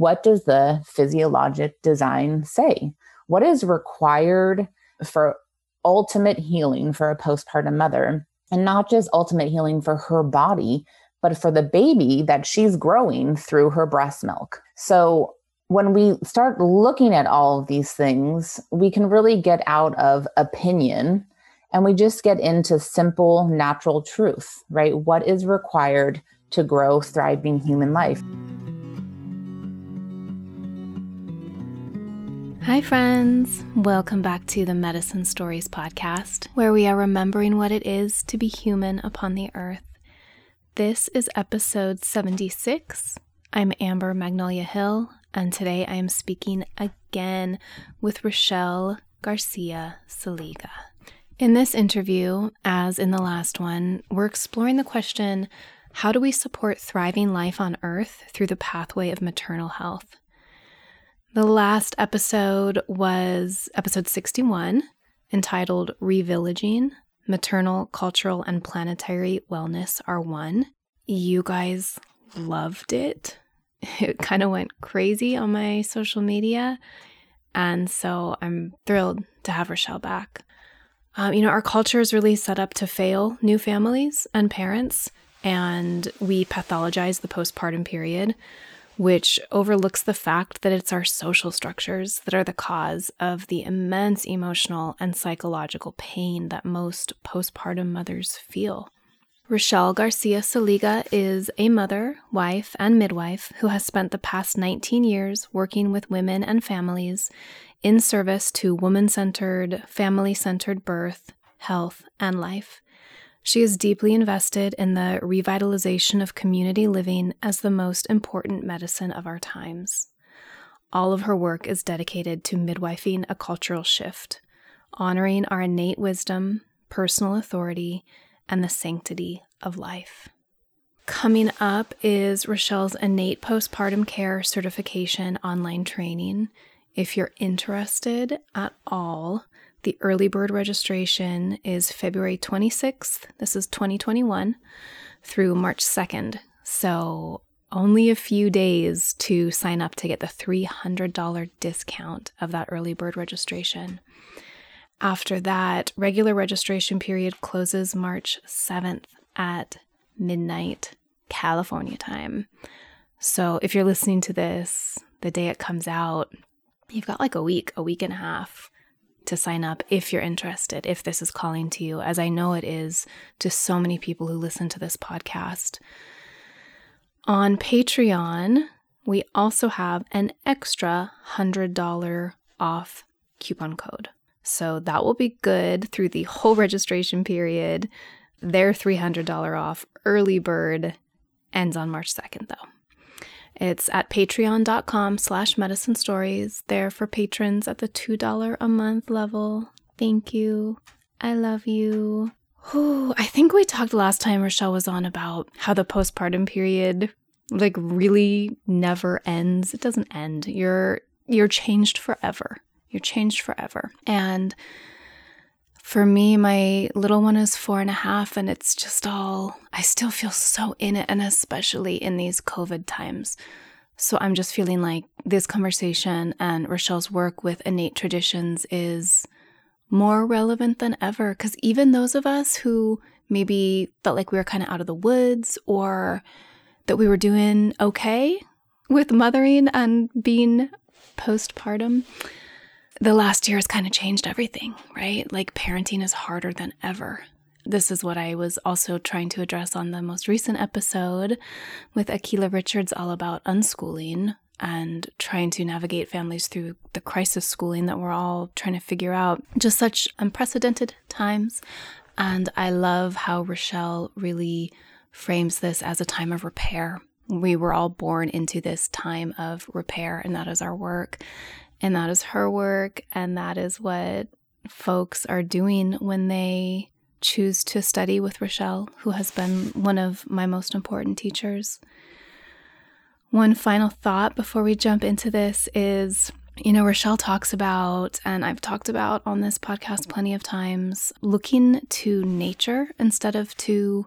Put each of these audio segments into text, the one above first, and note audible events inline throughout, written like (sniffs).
what does the physiologic design say? What is required for ultimate healing for a postpartum mother? And not just ultimate healing for her body, but for the baby that she's growing through her breast milk. So when we start looking at all of these things, we can really get out of opinion and we just get into simple, natural truth, right? What is required to grow thriving human life? Hi, friends. Welcome back to the Medicine Stories podcast, where we are remembering what it is to be human upon the earth. This is episode 76. I'm Amber Magnolia Hill, and today I am speaking again with Rachelle Garcia Seliga. In this interview, as in the last one, we're exploring the question how do we support thriving life on Earth through the pathway of maternal health? The last episode was episode 61, entitled Revillaging Maternal, Cultural, and Planetary Wellness Are One. You guys loved it (laughs) it kind of went crazy on my social media. And so I'm thrilled to have Rachelle back. Um, you know, our culture is really set up to fail new families and parents, and we pathologize the postpartum period, which overlooks the fact that it's our social structures that are the cause of the immense emotional and psychological pain that most postpartum mothers feel. Rachelle Garcia Seliga is a mother, wife, and midwife who has spent the past 19 years working with women and families in service to woman centered, family centered birth, health, and life. She is deeply invested in the revitalization of community living as the most important medicine of our times. All of her work is dedicated to midwifing a cultural shift, honoring our innate wisdom, personal authority, and the sanctity of life. Coming up is Rachelle's innate postpartum care certification online training. If you're interested at all, the early bird registration is February 26th, this is 2021, through March 2nd. So, only a few days to sign up to get the $300 discount of that early bird registration. After that, regular registration period closes March 7th at midnight California time. So if you're listening to this the day it comes out, you've got like a week, a week and a half to sign up if you're interested, if this is calling to you, as I know it is to so many people who listen to this podcast. On Patreon, we also have an extra $100 off coupon code. So that will be good through the whole registration period. Their $300 off early bird ends on March 2nd, though. It's at patreon.com slash medicine stories. There for patrons at the $2 a month level. Thank you. I love you. Ooh, I think we talked last time Rachelle was on about how the postpartum period like really never ends. It doesn't end. You're you're changed forever. You're changed forever. And for me, my little one is four and a half, and it's just all, I still feel so in it, and especially in these COVID times. So I'm just feeling like this conversation and Rachelle's work with innate traditions is more relevant than ever. Because even those of us who maybe felt like we were kind of out of the woods or that we were doing okay with mothering and being postpartum, the last year has kind of changed everything, right? Like parenting is harder than ever. This is what I was also trying to address on the most recent episode with Akilah Richards, all about unschooling and trying to navigate families through the crisis schooling that we're all trying to figure out. Just such unprecedented times. And I love how Rachelle really frames this as a time of repair. We were all born into this time of repair, and that is our work. And that is her work. And that is what folks are doing when they choose to study with Rachelle, who has been one of my most important teachers. One final thought before we jump into this is you know, Rachelle talks about, and I've talked about on this podcast plenty of times, looking to nature instead of to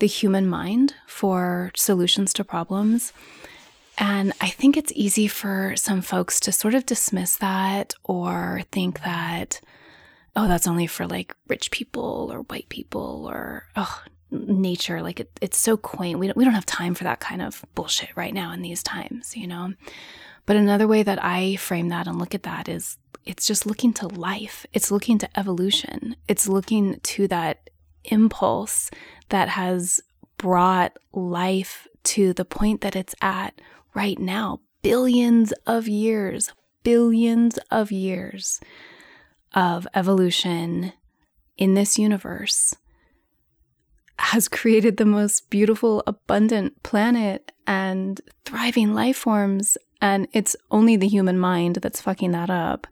the human mind for solutions to problems. And I think it's easy for some folks to sort of dismiss that or think that, oh, that's only for like rich people or white people or, oh, nature. Like it, it's so quaint. We don't, we don't have time for that kind of bullshit right now in these times, you know? But another way that I frame that and look at that is it's just looking to life, it's looking to evolution, it's looking to that impulse that has brought life to the point that it's at right now. Billions of years, billions of years of evolution in this universe has created the most beautiful, abundant planet and thriving life forms. And it's only the human mind that's fucking that up.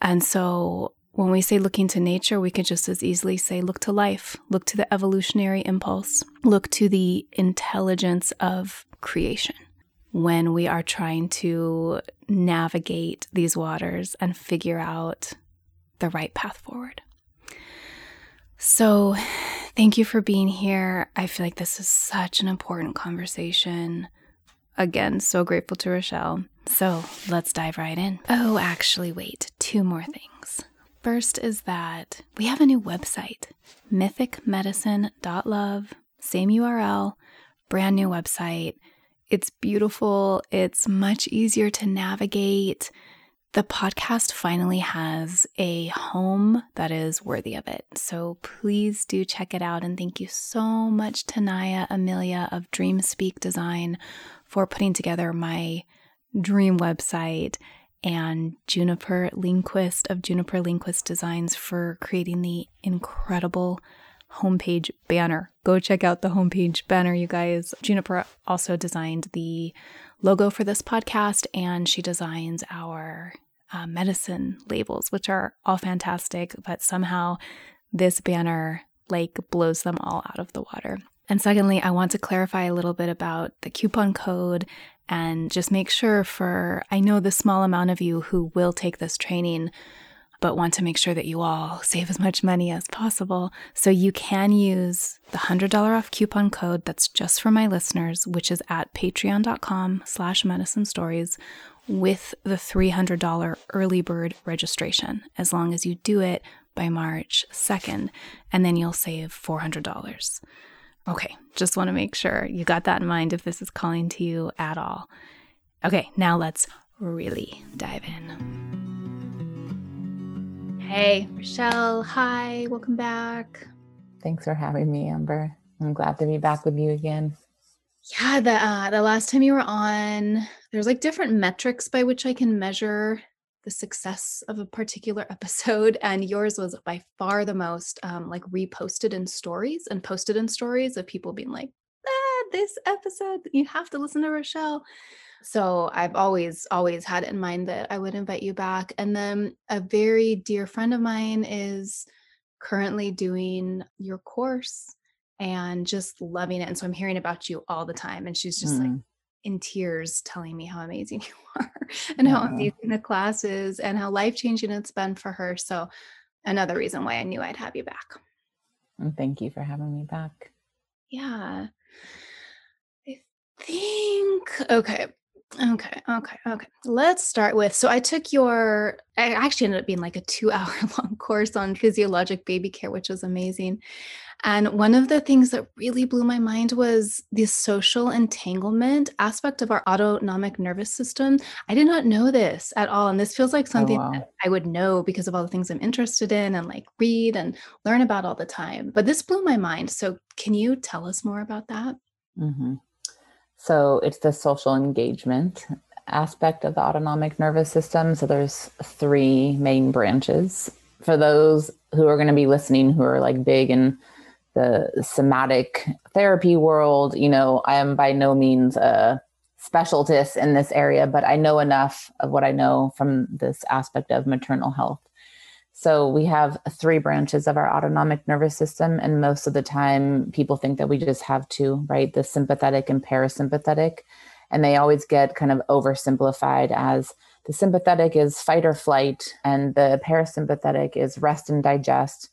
And so when we say looking to nature, we could just as easily say look to life, look to the evolutionary impulse, look to the intelligence of creation when we are trying to navigate these waters and figure out the right path forward. So, thank you for being here. I feel like this is such an important conversation. Again, so grateful to Rachelle. So, let's dive right in. Oh, actually, wait, two more things. First is that we have a new website, mythicmedicine.love, same URL, brand new website. It's beautiful, it's much easier to navigate. The podcast finally has a home that is worthy of it. So please do check it out. And thank you so much to Naya Amelia of Dream Speak Design for putting together my dream website and Juniper Lindquist of Juniper Lindquist Designs for creating the incredible homepage banner. Go check out the homepage banner, you guys. Juniper also designed the logo for this podcast, and she designs our uh, medicine labels, which are all fantastic, but somehow this banner like blows them all out of the water. And secondly, I want to clarify a little bit about the coupon code and just make sure for, I know the small amount of you who will take this training, but want to make sure that you all save as much money as possible. So you can use the $100 off coupon code that's just for my listeners, which is at patreon.com slash medicine stories with the $300 early bird registration, as long as you do it by March 2nd, and then you'll save $400. Okay, just want to make sure you got that in mind if this is calling to you at all. Okay, now let's really dive in. Hey, Rachelle. Hi, welcome back. Thanks for having me, Amber. I'm glad to be back with you again. Yeah, the uh, the last time you were on, there's like different metrics by which I can measure the success of a particular (laughs) episode and yours was by far the most um, like reposted in stories and posted in stories of people being like ah, this episode you have to listen to rachelle so i've always always had in mind that i would invite you back and then a very dear friend of mine is currently doing your course and just loving it and so i'm hearing about you all the time and she's just mm. like in tears telling me how amazing (laughs) you are and yeah. how amazing the class is and how life changing it's been for her. So, another reason why I knew I'd have you back. thank you for having me back. Yeah. I think, okay. Okay, okay, okay. Let's start with so I took your I actually ended up being like a 2 (laughs) hour long course on physiologic baby care which was amazing. And one of the things that really blew my mind was the social entanglement aspect of our autonomic nervous system. I did not know this at all. And this feels like oh, something oh, wow. I would know because of all the things I'm interested in and like read and learn about all the time. But this blew my mind. So, can you tell us more about that? Mm-hmm. So, it's the social engagement aspect of the autonomic nervous system. So, there's three main branches. For those who are going to be listening who are like big in the somatic therapy world. You know, I am by no means a specialist in this area, but I know enough of what I know from this aspect of maternal health. So we have three branches of our autonomic nervous system, and most of the time people think that we just have two, right? The sympathetic and parasympathetic. And they always get kind of oversimplified as the sympathetic is fight or flight, and the parasympathetic is rest and digest.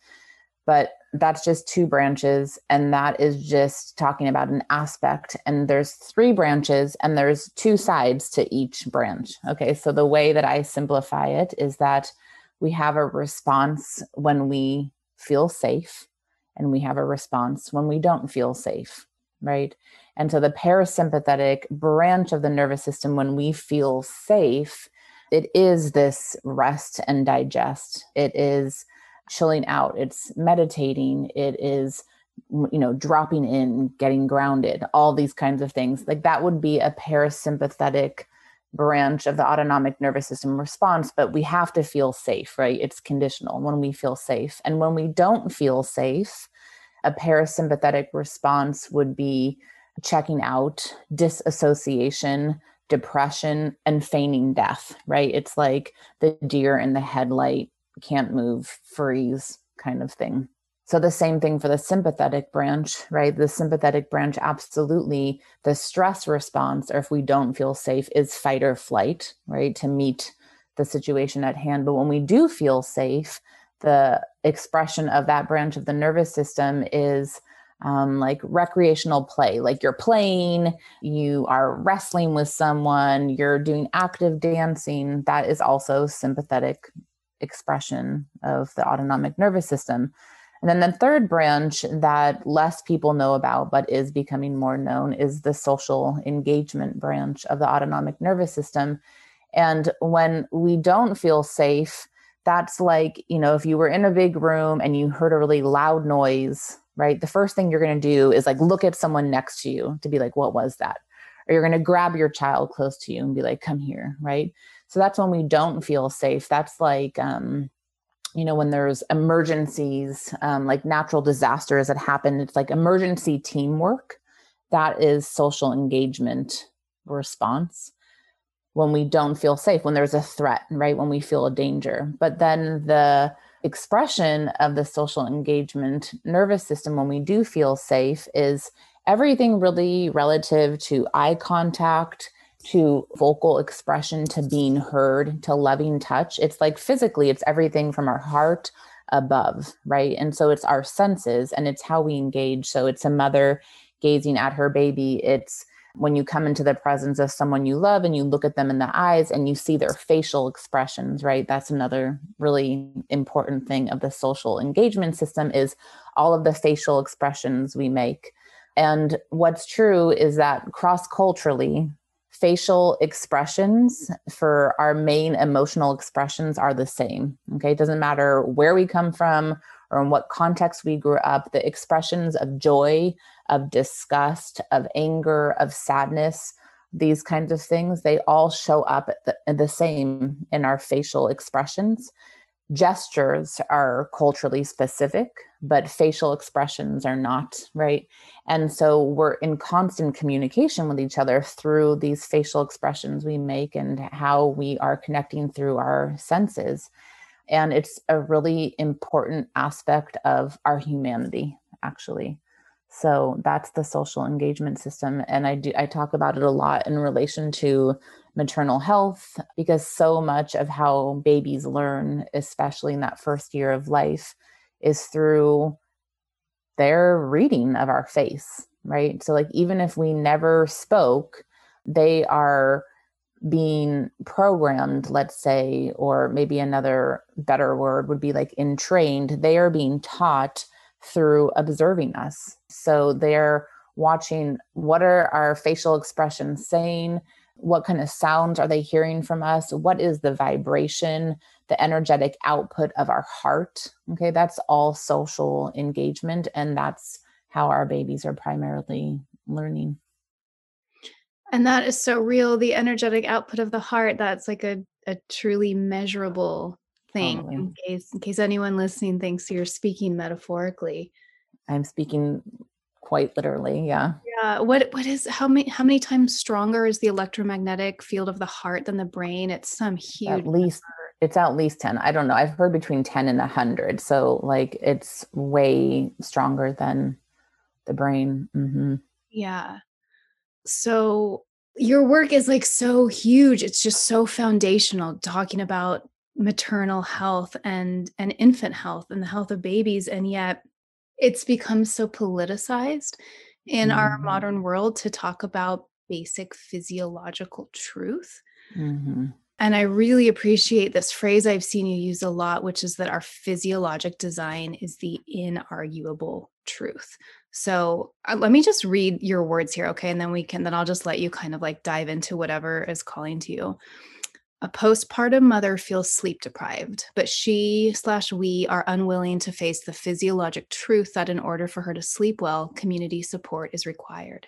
But that's just two branches and that is just talking about an aspect and there's three branches and there's two sides to each branch okay so the way that i simplify it is that we have a response when we feel safe and we have a response when we don't feel safe right? And so the parasympathetic branch of the nervous system when we feel safe it is this rest and digest. It is chilling out. It's meditating. It is you know dropping in getting grounded all these kinds of things. Like that would be a parasympathetic branch of the autonomic nervous system response but we have to feel safe right? It's conditional when we feel safe. And when we don't feel safe a parasympathetic response would be checking out disassociation depression and feigning death right? It's like the deer in the headlight can't move, freeze kind of thing. So the same thing for the sympathetic branch, right? The sympathetic branch, absolutely. The stress response, or if we don't feel safe, is fight or flight, right? To meet the situation at hand. But when we do feel safe, the expression of that branch of the nervous system is um, like recreational play, like you're playing, you are wrestling with someone, you're doing active dancing. That is also sympathetic expression of the autonomic nervous system. And then the third branch that less people know about, but is becoming more known, is the social engagement branch of the autonomic nervous system. And when we don't feel safe, that's like, you know, if you were in a big room and you heard a really loud noise, right? The first thing you're going to do is like look at someone next to you to be like, what was that? Or you're going to grab your child close to you and be like, come here, right? So that's when we don't feel safe. That's like, um, you know, when there's emergencies, um, like natural disasters that happen, it's like emergency teamwork. That is social engagement response when we don't feel safe, when there's a threat, right? When we feel a danger. But then the expression of the social engagement nervous system when we do feel safe is everything really relative to eye contact, to vocal expression to being heard to loving touch. It's like physically it's everything from our heart above right? And so it's our senses and it's how we engage. So it's a mother gazing at her baby. It's when you come into the presence of someone you love and you look at them in the eyes and you see their facial expressions right? That's another really important thing of the social engagement system is all of the facial expressions we make. And what's true is that cross culturally facial expressions for our main emotional expressions are the same. Okay. It doesn't matter where we come from or in what context we grew up, the expressions of joy, of disgust, of anger, of sadness, these kinds of things, they all show up the, the same in our facial expressions gestures are culturally specific, but facial expressions are not, right? And so we're in constant communication with each other through these facial expressions we make and how we are connecting through our senses. And it's a really important aspect of our humanity, actually. So that's the social engagement system. And I do I talk about it a lot in relation to maternal health because so much of how babies learn, especially in that first year of life, is through their reading of our face, right? So, like, even if we never spoke, they are being programmed, let's say, or maybe another better word would be like entrained, they are being taught through observing us. So they're watching what are our facial expressions saying what kind of sounds are they hearing from us? What is the vibration the energetic output of our heart? Okay that's all social engagement and that's how our babies are primarily learning. And that is so real the energetic output of the heart that's like a, a truly measurable thing totally. in case in case anyone listening thinks you're speaking metaphorically. I'm speaking quite literally yeah yeah what what is how many how many times stronger is the electromagnetic field of the heart than the brain it's some huge at least number. it's at least 10 i don't know i've heard between 10 and 100 so like it's way stronger than the brain mm-hmm. yeah so your work is like so huge it's just so foundational talking about maternal health and and infant health and the health of babies and yet it's become so politicized in mm-hmm. our modern world to talk about basic physiological truth. Mm-hmm. And I really appreciate this phrase I've seen you use a lot, which is that our physiologic design is the inarguable truth. So uh, let me just read your words here, okay? And then we can, then I'll just let you kind of like dive into whatever is calling to you. A postpartum mother feels sleep deprived, but she slash we are unwilling to face the physiologic truth that in order for her to sleep well, community support is required.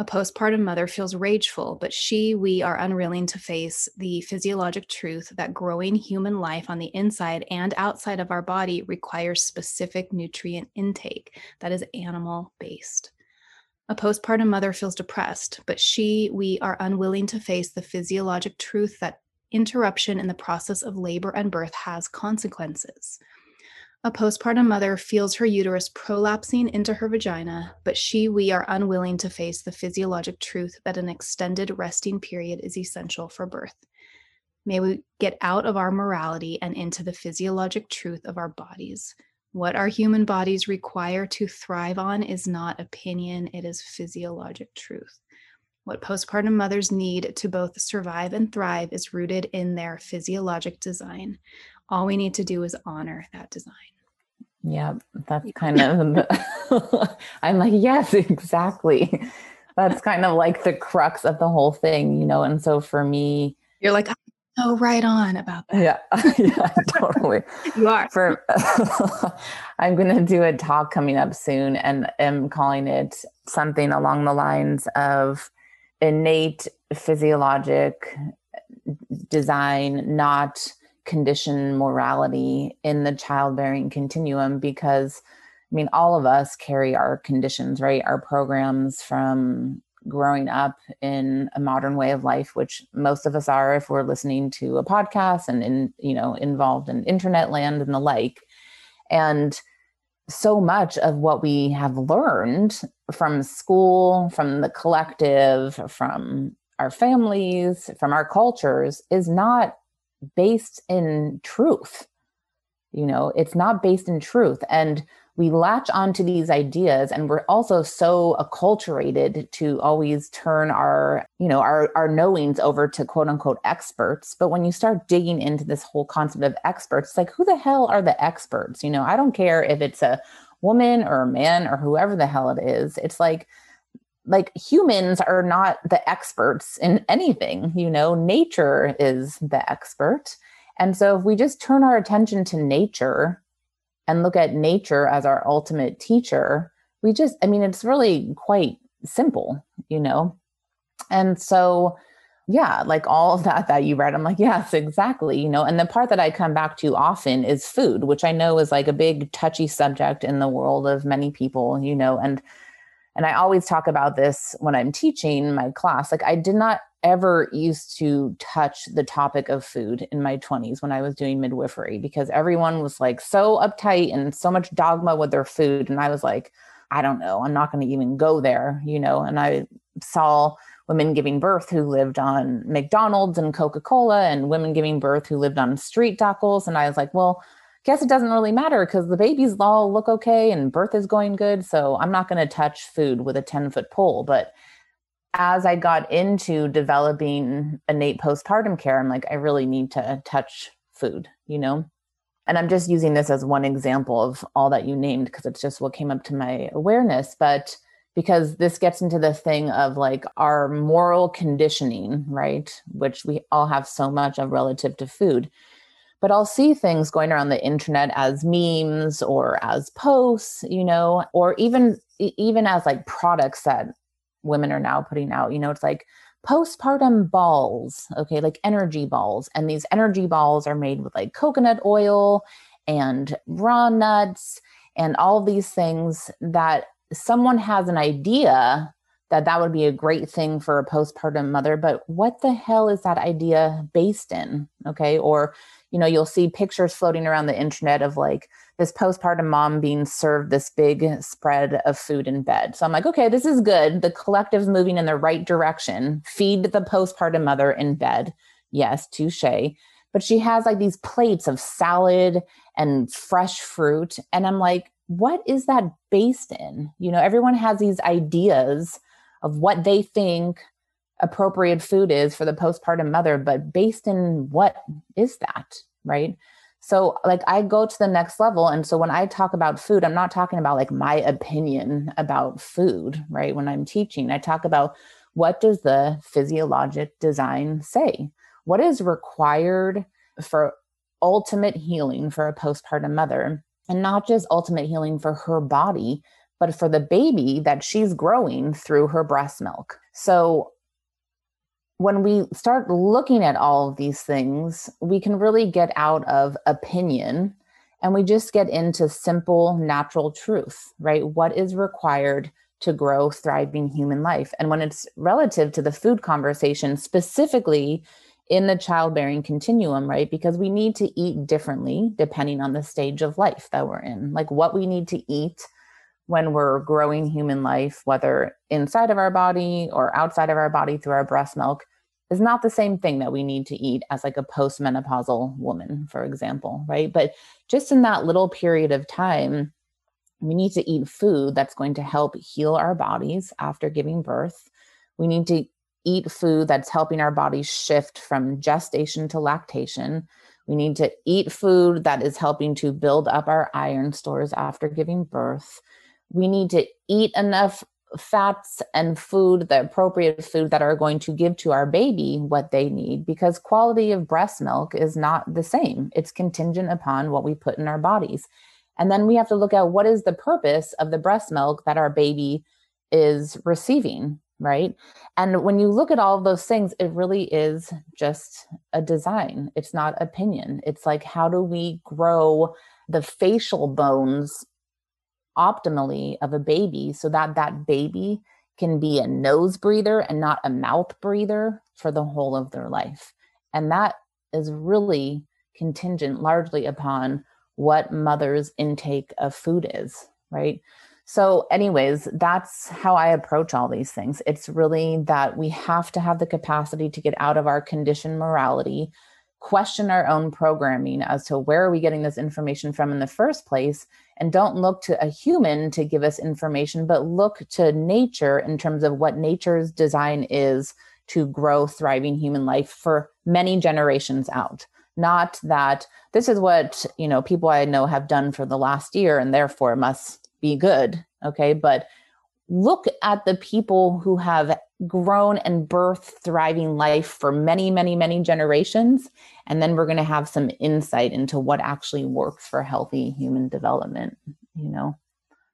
A postpartum mother feels rageful, but she, we are unwilling to face the physiologic truth that growing human life on the inside and outside of our body requires specific nutrient intake that is animal based. A postpartum mother feels depressed, but she, we are unwilling to face the physiologic truth that interruption in the process of labor and birth has consequences. A postpartum mother feels her uterus prolapsing into her vagina, but she, we are unwilling to face the physiologic truth that an extended resting period is essential for birth. May we get out of our morality and into the physiologic truth of our bodies. What our human bodies require to thrive on is not opinion, it is physiologic truth. What postpartum mothers need to both survive and thrive is rooted in their physiologic design. All we need to do is honor that design. Yeah, that's kind of, (laughs) I'm like, yes, (laughs) exactly. That's kind of like the crux of the whole thing, you know? And so for me, you're like, oh, right on about that. Yeah, (laughs) yeah, totally. (laughs) you are. For, (laughs) I'm going to do a talk coming up soon and am calling it something along the lines of innate physiologic design, not condition morality in the childbearing continuum because I mean, all of us carry our conditions, right? Our programs from growing up in a modern way of life, which most of us are if we're listening to a podcast and in, you know, involved in internet land and the like. And so much of what we have learned from school, from the collective, from our families, from our cultures is not based in truth. You know, it's not based in truth. And we latch onto these ideas and we're also so acculturated to always turn our you know our our knowings over to quote unquote experts. But when you start digging into this whole concept of experts it's like who the hell are the experts? You know i don't care if it's a woman or a man or whoever the hell it is. It's like like humans are not the experts in anything you know nature is the expert. And so if we just turn our attention to nature and look at nature as our ultimate teacher we just i mean it's really quite simple you know? And so yeah like all of that that you read i'm like yes exactly you know? And the part that i come back to often is food which i know is like a big touchy subject in the world of many people you know? And and I always talk about this when I'm teaching my class. Like, I did not ever used to touch the topic of food in my 20s when I was doing midwifery because everyone was like so uptight and so much dogma with their food. And I was like, I don't know, I'm not going to even go there, you know. And I saw women giving birth who lived on McDonald's and Coca Cola, and women giving birth who lived on street tacos. And I was like, well, guess it doesn't really matter because the babies all look okay and birth is going good. So I'm not going to touch food with a 10 foot pole. But as I got into developing innate postpartum care, I'm like, I really need to touch food, you know? And I'm just using this as one example of all that you named because it's just what came up to my awareness. But because this gets into the thing of like our moral conditioning, right? Which we all have so much of relative to food but I'll see things going around the internet as memes or as posts, you know, or even even as like products that women are now putting out. You know, it's like postpartum balls, okay, like energy balls, and these energy balls are made with like coconut oil and raw nuts and all these things that someone has an idea that that would be a great thing for a postpartum mother but what the hell is that idea based in okay or you know, you'll see pictures floating around the internet of like this postpartum mom being served this big spread of food in bed. So I'm like, okay, this is good. The collective's moving in the right direction. Feed the postpartum mother in bed. Yes, touche. But she has like these plates of salad and fresh fruit. And I'm like, what is that based in? You know, everyone has these ideas of what they think appropriate food is for the postpartum mother, but based in what is that, right? So, like, I go to the next level. And so, when I talk about food, I'm not talking about like my opinion about food, right? When I'm teaching, I talk about what does the physiologic design say? What is required for ultimate healing for a postpartum mother? And not just ultimate healing for her body, but for the baby that she's growing through her breast milk. So, when we start looking at all of these things, we can really get out of opinion and we just get into simple, natural truth, right? What is required to grow thriving human life? And when it's relative to the food conversation, specifically in the childbearing continuum, right? Because we need to eat differently depending on the stage of life that we're in, like what we need to eat when we're growing human life, whether inside of our body or outside of our body through our breast milk, is not the same thing that we need to eat as like a postmenopausal woman, for example, right? But just in that little period of time, we need to eat food that's going to help heal our bodies after giving birth. We need to eat food that's helping our bodies shift from gestation to lactation. We need to eat food that is helping to build up our iron stores after giving birth. We need to eat enough fats and food, the appropriate food that are going to give to our baby what they need because quality of breast milk is not the same. It's contingent upon what we put in our bodies. And then we have to look at what is the purpose of the breast milk that our baby is receiving, right? And when you look at all those things, it really is just a design. It's not opinion. It's like, how do we grow the facial bones optimally of a baby so that that baby can be a nose breather and not a mouth breather for the whole of their life. And that is really contingent largely upon what mother's intake of food is, right? So, anyways, that's how I approach all these things. It's really that we have to have the capacity to get out of our conditioned morality, question our own programming as to where are we getting this information from in the first place and don't look to a human to give us information but look to nature in terms of what nature's design is to grow thriving human life for many generations out. Not that this is what you know people i know have done for the last year and therefore must be good okay? But look at the people who have grown and birthed thriving life for many, many, many generations. And then we're going to have some insight into what actually works for healthy human development, you know?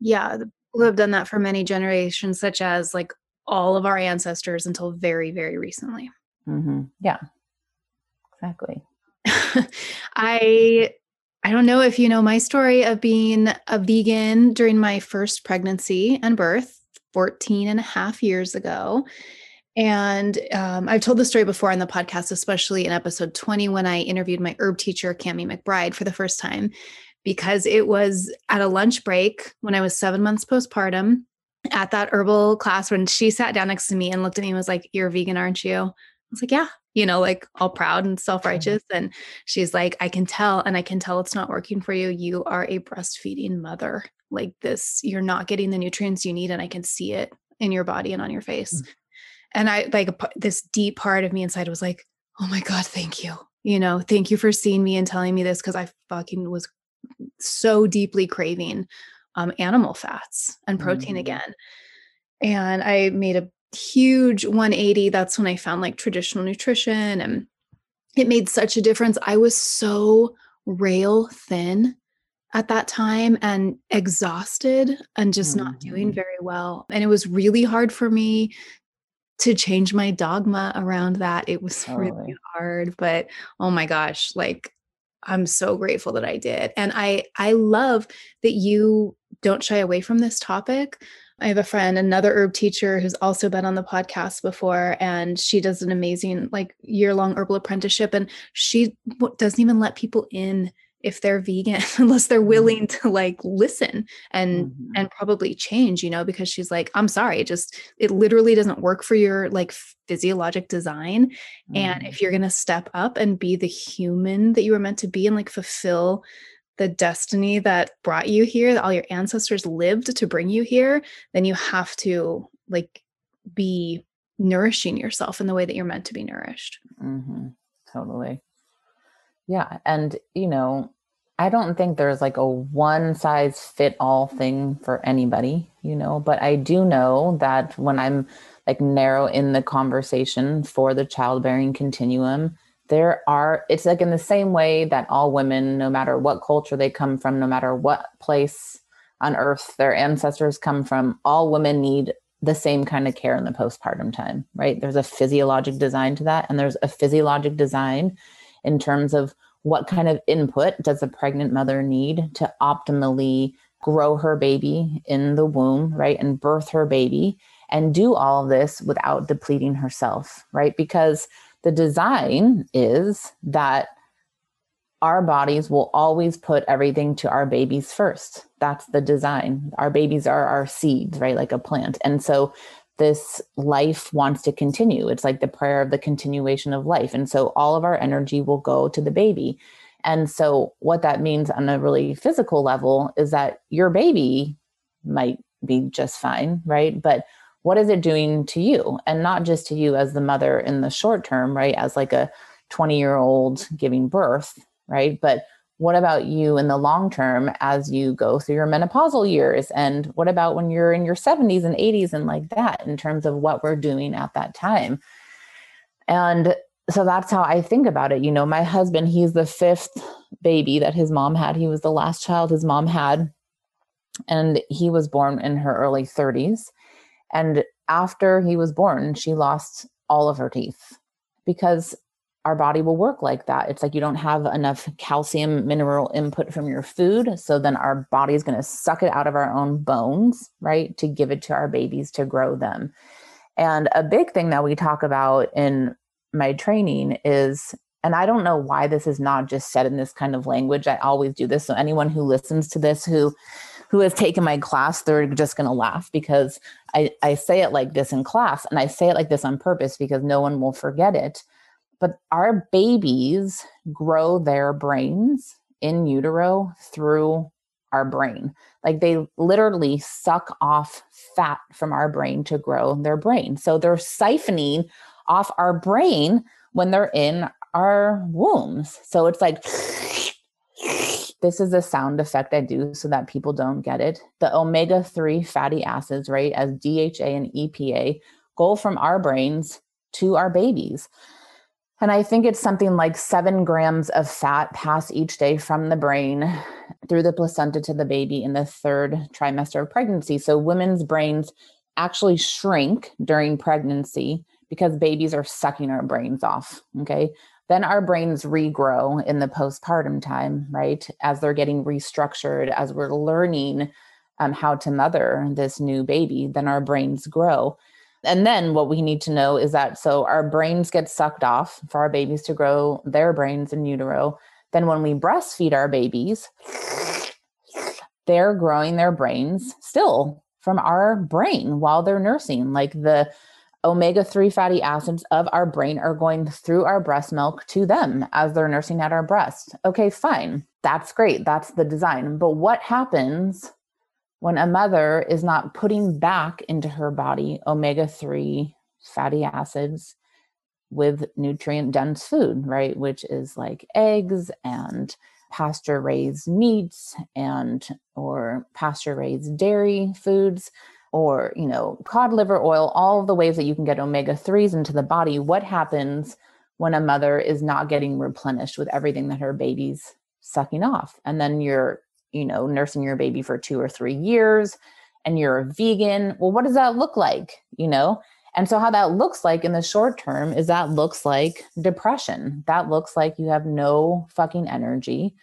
Yeah. Who have done that for many generations, such as like all of our ancestors until very, very recently. Mm-hmm. Yeah. Exactly. (laughs) I I don't know if you know my story of being a vegan during my first pregnancy and birth. 14 and a half years ago. And um, I've told the story before on the podcast, especially in episode 20 when I interviewed my herb teacher, Kami McBride, for the first time, because it was at a lunch break when I was seven months postpartum at that herbal class when she sat down next to me and looked at me and was like, You're vegan, aren't you? I was like, Yeah, you know, like all proud and self righteous. And she's like, I can tell, and I can tell it's not working for you. You are a breastfeeding mother like this you're not getting the nutrients you need and i can see it in your body and on your face mm-hmm. and i like this deep part of me inside was like oh my god thank you you know thank you for seeing me and telling me this because i fucking was so deeply craving um, animal fats and protein mm-hmm. again and i made a huge 180 that's when i found like traditional nutrition and it made such a difference i was so rail thin at that time and exhausted and just mm-hmm. not doing mm-hmm. very well. And it was really hard for me to change my dogma around that. It was really hard, but oh my gosh, like I'm so grateful that I did. And I I love that you don't shy away from this topic. I have a friend, another herb teacher who's also been on the podcast before, and she does an amazing like year long herbal apprenticeship. And she doesn't even let people in if they're vegan (laughs) unless they're mm-hmm. willing to like listen and mm-hmm. and probably change you know because she's like i'm sorry it just it literally doesn't work for your like physiologic design mm-hmm. and if you're going to step up and be the human that you were meant to be and like fulfill the destiny that brought you here, that all your ancestors lived to bring you here, then you have to like be nourishing yourself in the way that you're meant to be nourished. Mm-hmm. Totally. Yeah. And, you know, I don't think there's like a one size fit all thing for anybody, you know, but I do know that when I'm like narrow in the conversation for the childbearing continuum, there are, it's like in the same way that all women, no matter what culture they come from, no matter what place on earth their ancestors come from, all women need the same kind of care in the postpartum time, right? There's a physiologic design to that, and there's a physiologic design in terms of what kind of input does a pregnant mother need to optimally grow her baby in the womb, right? And birth her baby and do all this without depleting herself, right? Because the design is that our bodies will always put everything to our babies first. That's the design. Our babies are our seeds, right? Like a plant. And so this life wants to continue. It's like the prayer of the continuation of life. And so all of our energy will go to the baby. And so what that means on a really physical level is that your baby might be just fine, right? But what is it doing to you? And not just to you as the mother in the short term, right? As like a 20 year old giving birth, right? But what about you in the long term as you go through your menopausal years? And what about when you're in your 70s and 80s and like that in terms of what we're doing at that time? And so that's how I think about it. You know, my husband, he's the fifth baby that his mom had. He was the last child his mom had. And he was born in her early 30s. And after he was born, she lost all of her teeth because our body will work like that. It's like you don't have enough calcium mineral input from your food. So then our body is going to suck it out of our own bones, right? To give it to our babies to grow them. And a big thing that we talk about in my training is, and I don't know why this is not just said in this kind of language. I always do this. So anyone who listens to this who who has taken my class, they're just going to laugh because I, I say it like this in class and I say it like this on purpose because no one will forget it but our babies grow their brains in utero through our brain. Like they literally suck off fat from our brain to grow their brain. So they're siphoning off our brain when they're in our wombs. So it's like, (sniffs) this is a sound effect I do so that people don't get it. The omega 3 fatty acids, right, as DHA and EPA, go from our brains to our babies. And I think it's something like seven grams of fat pass each day from the brain through the placenta to the baby in the third trimester of pregnancy. So women's brains actually shrink during pregnancy because babies are sucking our brains off. Okay. Then our brains regrow in the postpartum time, right? As they're getting restructured, as we're learning um, how to mother this new baby, then our brains grow. And then what we need to know is that so our brains get sucked off for our babies to grow their brains in utero. Then when we breastfeed our babies, they're growing their brains still from our brain while they're nursing. Like the omega 3 fatty acids of our brain are going through our breast milk to them as they're nursing at our breast. Okay, fine. That's great. That's the design. But what happens when a mother is not putting back into her body omega 3 fatty acids with nutrient dense food, right? Which is like eggs and pasture raised meats and or pasture raised dairy foods or you know cod liver oil all the ways that you can get omega 3s into the body what happens when a mother is not getting replenished with everything that her baby's sucking off and then you're you know, nursing your baby for two or three years and you're a vegan, well, what does that look like? You know? And so, how that looks like in the short term is that looks like depression. That looks like you have no fucking energy.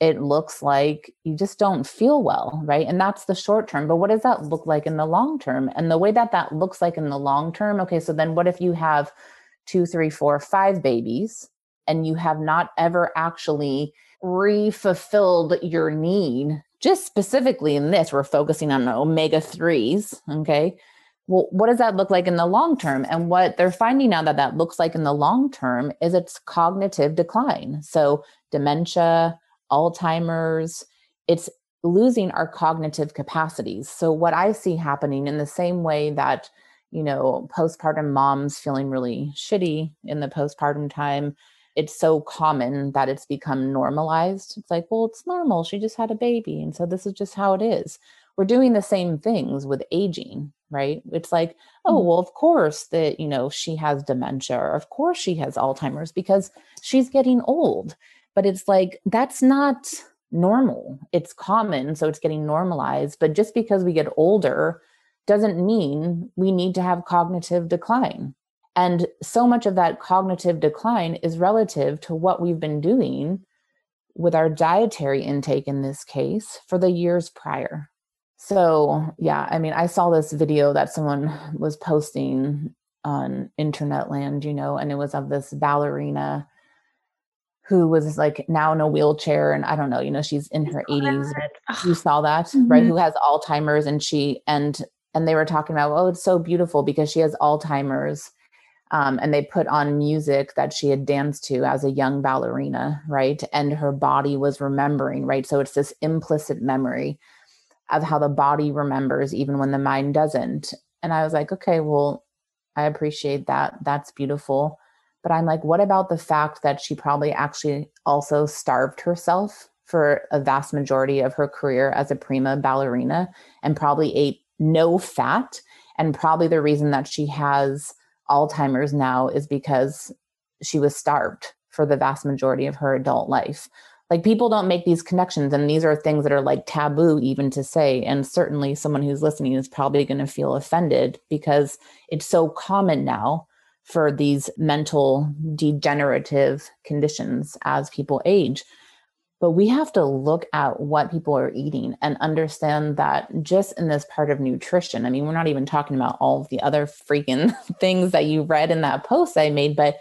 It looks like you just don't feel well, right? And that's the short term. But what does that look like in the long term? And the way that that looks like in the long term, okay, so then what if you have two, three, four, five babies and you have not ever actually re-fulfilled your need just specifically in this we're focusing on omega 3s okay well what does that look like in the long term and what they're finding now that that looks like in the long term is it's cognitive decline so dementia Alzheimer's. It's losing our cognitive capacities. So, what I see happening in the same way that, you know, postpartum moms feeling really shitty in the postpartum time, it's so common that it's become normalized. It's like, well, it's normal. She just had a baby. And so this is just how it is. We're doing the same things with aging, right? It's like, oh, mm-hmm. well, of course that, you know, she has dementia or of course she has Alzheimer's because she's getting old. But it's like, that's not normal. It's common. So it's getting normalized. But just because we get older doesn't mean we need to have cognitive decline and so much of that cognitive decline is relative to what we've been doing with our dietary intake in this case for the years prior. So, yeah, I mean, I saw this video that someone was posting on internet land, you know, and it was of this ballerina who was like now in a wheelchair and I don't know, you know, she's in her 80s. You saw that, mm-hmm. right? Who has Alzheimer's and she and and they were talking about, oh, it's so beautiful because she has Alzheimer's um, and they put on music that she had danced to as a young ballerina, right? And her body was remembering, right? So it's this implicit memory of how the body remembers even when the mind doesn't. And I was like, okay, well, I appreciate that. That's beautiful. But I'm like, what about the fact that she probably actually also starved herself for a vast majority of her career as a prima ballerina and probably ate no fat? And probably the reason that she has Alzheimer's now is because she was starved for the vast majority of her adult life. Like people don't make these connections, and these are things that are like taboo even to say. And certainly, someone who's listening is probably going to feel offended because it's so common now for these mental degenerative conditions as people age but we have to look at what people are eating and understand that just in this part of nutrition i mean we're not even talking about all the other freaking (laughs) things that you read in that post i made but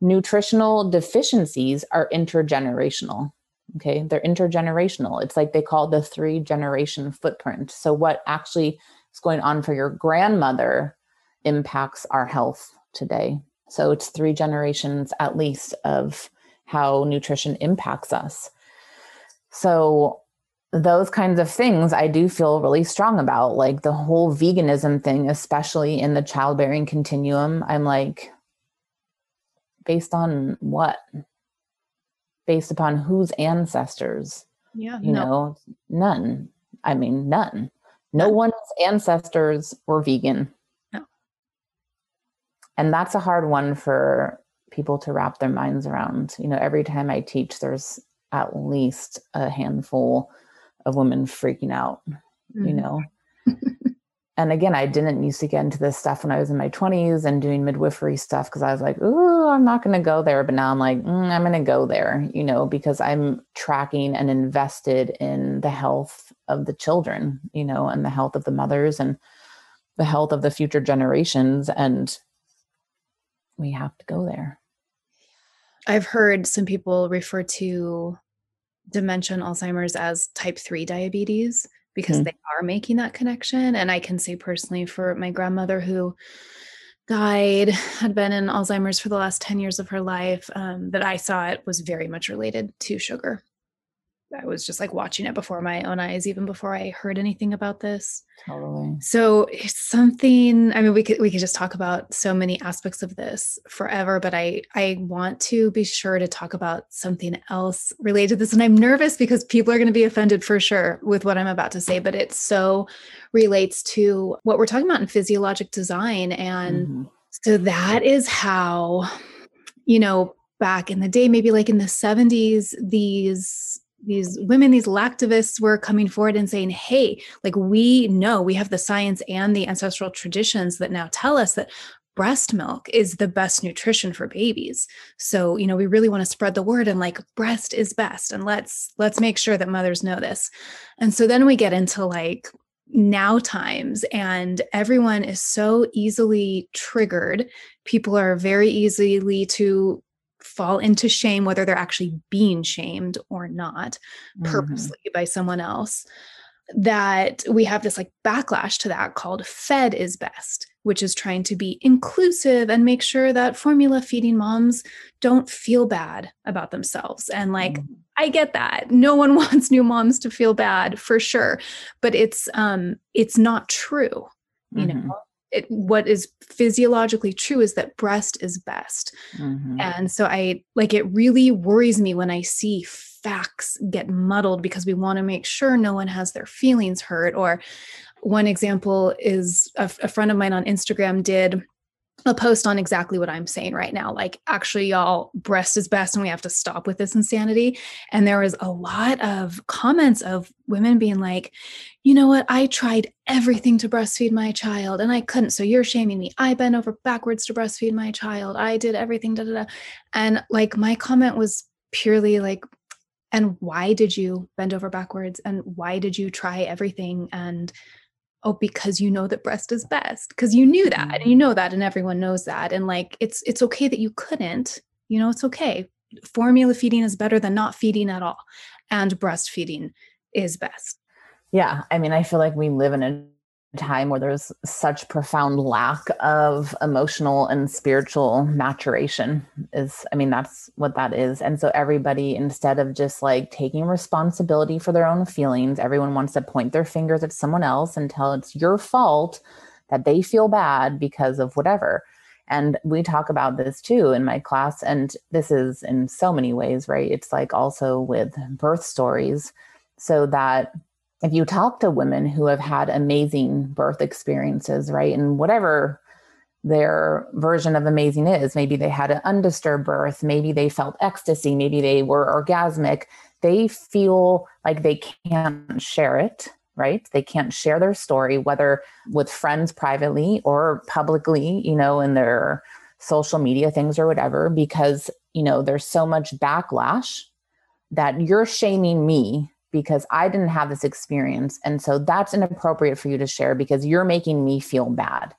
nutritional deficiencies are intergenerational okay? They're intergenerational. It's like they call the three generation footprint. So what actually is going on for your grandmother impacts our health today. So it's three generations at least of how nutrition impacts us so those kinds of things I do feel really strong about, like the whole veganism thing, especially in the childbearing continuum. I'm like, based on what? Based upon whose ancestors? Yeah. You no. know, none. I mean, none. No none. one's ancestors were vegan. No. And that's a hard one for people to wrap their minds around. You know, every time I teach, there's at least a handful of women freaking out, mm-hmm. you know. and again, I didn't used to get into this stuff when I was in my 20s and doing midwifery stuff because I was like, oh, I'm not going to go there. But now I'm like, mm, I'm going to go there, you know, because I'm tracking and invested in the health of the children, you know, and the health of the mothers and the health of the future generations. And we have to go there. I've heard some people refer to dementia and Alzheimer's as type 3 diabetes because mm-hmm. they are making that connection. And I can say personally for my grandmother who died, had been in Alzheimer's for the last 10 years of her life, um, that I saw it was very much related to sugar. I was just like watching it before my own eyes, even before I heard anything about this. Totally. So it's something. I mean, we could we could just talk about so many aspects of this forever, but I I want to be sure to talk about something else related to this, and I'm nervous because people are going to be offended for sure with what I'm about to say, but it so relates to what we're talking about in physiologic design, and mm-hmm. so that is how, you know, back in the day, maybe like in the 70s, these these women these lactivists were coming forward and saying hey like we know we have the science and the ancestral traditions that now tell us that breast milk is the best nutrition for babies. So you know we really want to spread the word and like breast is best and let's let's make sure that mothers know this. And so then we get into like now times and everyone is so easily triggered. People are very easily to fall into shame, whether they're actually being shamed or not mm-hmm. purposely by someone else, that we have this like backlash to that called fed is best, which is trying to be inclusive and make sure that formula feeding moms don't feel bad about themselves. And like, mm-hmm. I get that. No one (laughs) wants new moms to feel bad for sure, but it's um it's not true. You mm-hmm. know, it, what is physiologically true is that breast is best. Mm-hmm. And so I like it really worries me when I see facts get muddled because we want to make sure no one has their feelings hurt. Or one example is a, a friend of mine on Instagram did a post on exactly what I'm saying right now. Like, actually, y'all, breast is best, and we have to stop with this insanity. And there was a lot of comments of women being like, you know what? I tried everything to breastfeed my child and I couldn't. So you're shaming me. I bent over backwards to breastfeed my child. I did everything. Da, da, da. And like, my comment was purely like, and why did you bend over backwards? And why did you try everything? And oh because you know that breast is best because you knew that and you mm-hmm. know that and everyone knows that and like it's it's okay that you couldn't you know it's okay formula feeding is better than not feeding at all and breastfeeding is best yeah i mean i feel like we live in a time where there's such profound lack of emotional and spiritual maturation is i mean that's what that is. And so everybody instead of just like taking responsibility for their own feelings everyone wants to point their fingers at someone else and tell it's your fault that they feel bad because of whatever. And we talk about this too in my class and this is in so many ways right? It's like also with birth stories. So that if you talk to women who have had amazing birth experiences, right, and whatever their version of amazing is, maybe they had an undisturbed birth, maybe they felt ecstasy, maybe they were orgasmic, they feel like they can't share it, right? They can't share their story, whether with friends privately or publicly, you know, in their social media things or whatever, because, you know, there's so much backlash that you're shaming me because I didn't have this experience. And so that's inappropriate for you to share because you're making me feel bad.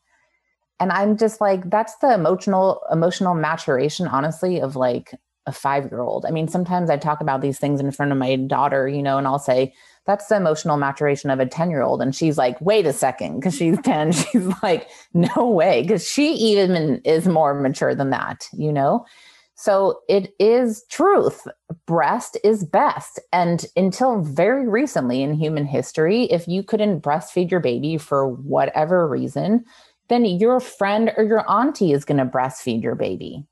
And I'm just like, that's the emotional, emotional maturation, honestly, of like a five year old. I mean, sometimes I talk about these things in front of my daughter, you know, and I'll say, that's the emotional maturation of a 10 year old. And she's like, wait a second, because she's 10. (laughs) She's like, no way, because she even is more mature than that, you know? So it is truth. Breast is best. And until very recently in human history, if you couldn't breastfeed your baby for whatever reason, then your friend or your auntie is going to breastfeed your baby.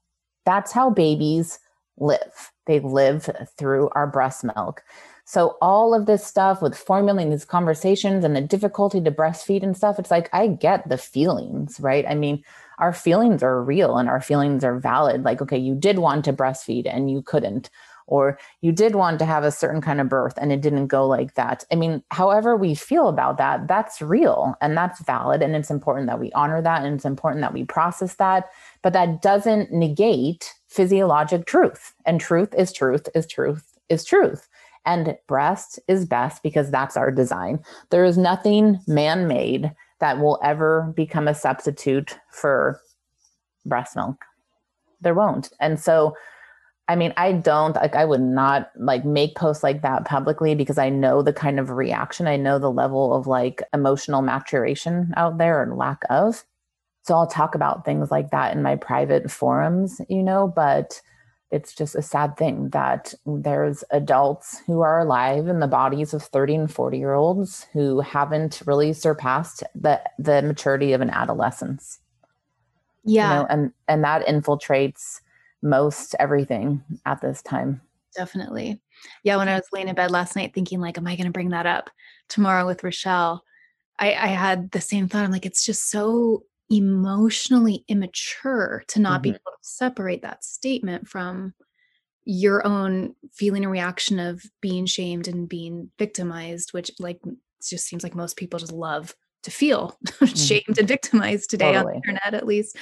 That's how babies live. They live through our breast milk. So all of this stuff with formulating these conversations and the difficulty to breastfeed and stuff, it's like I get the feelings, right? I mean, our feelings are real and our feelings are valid. Like, okay, you did want to breastfeed and you couldn't, or you did want to have a certain kind of birth and it didn't go like that. I mean, however we feel about that, that's real and that's valid. And it's important that we honor that and it's important that we process that. But that doesn't negate physiologic truth. And truth is truth is truth is truth. And breast is best because that's our design. There is nothing man made that will ever become a substitute for breast milk. There won't. And so, I mean, I don't like, I would not like make posts like that publicly because I know the kind of reaction, I know the level of like emotional maturation out there and lack of. So I'll talk about things like that in my private forums, you know, but it's just a sad thing that there's adults who are alive in the bodies of 30 and 40 year olds who haven't really surpassed the the maturity of an adolescence. Yeah. you know, and and that infiltrates most everything at this time. Definitely. Yeah when i was laying in bed last night thinking like am i going to bring that up tomorrow with rachelle? I, I had the same thought. I'm like it's just so emotionally immature to not mm-hmm. be able to separate that statement from your own feeling and reaction of being shamed and being victimized which like just seems like most people just love to feel (laughs) mm-hmm. shamed and victimized today totally. on the internet at least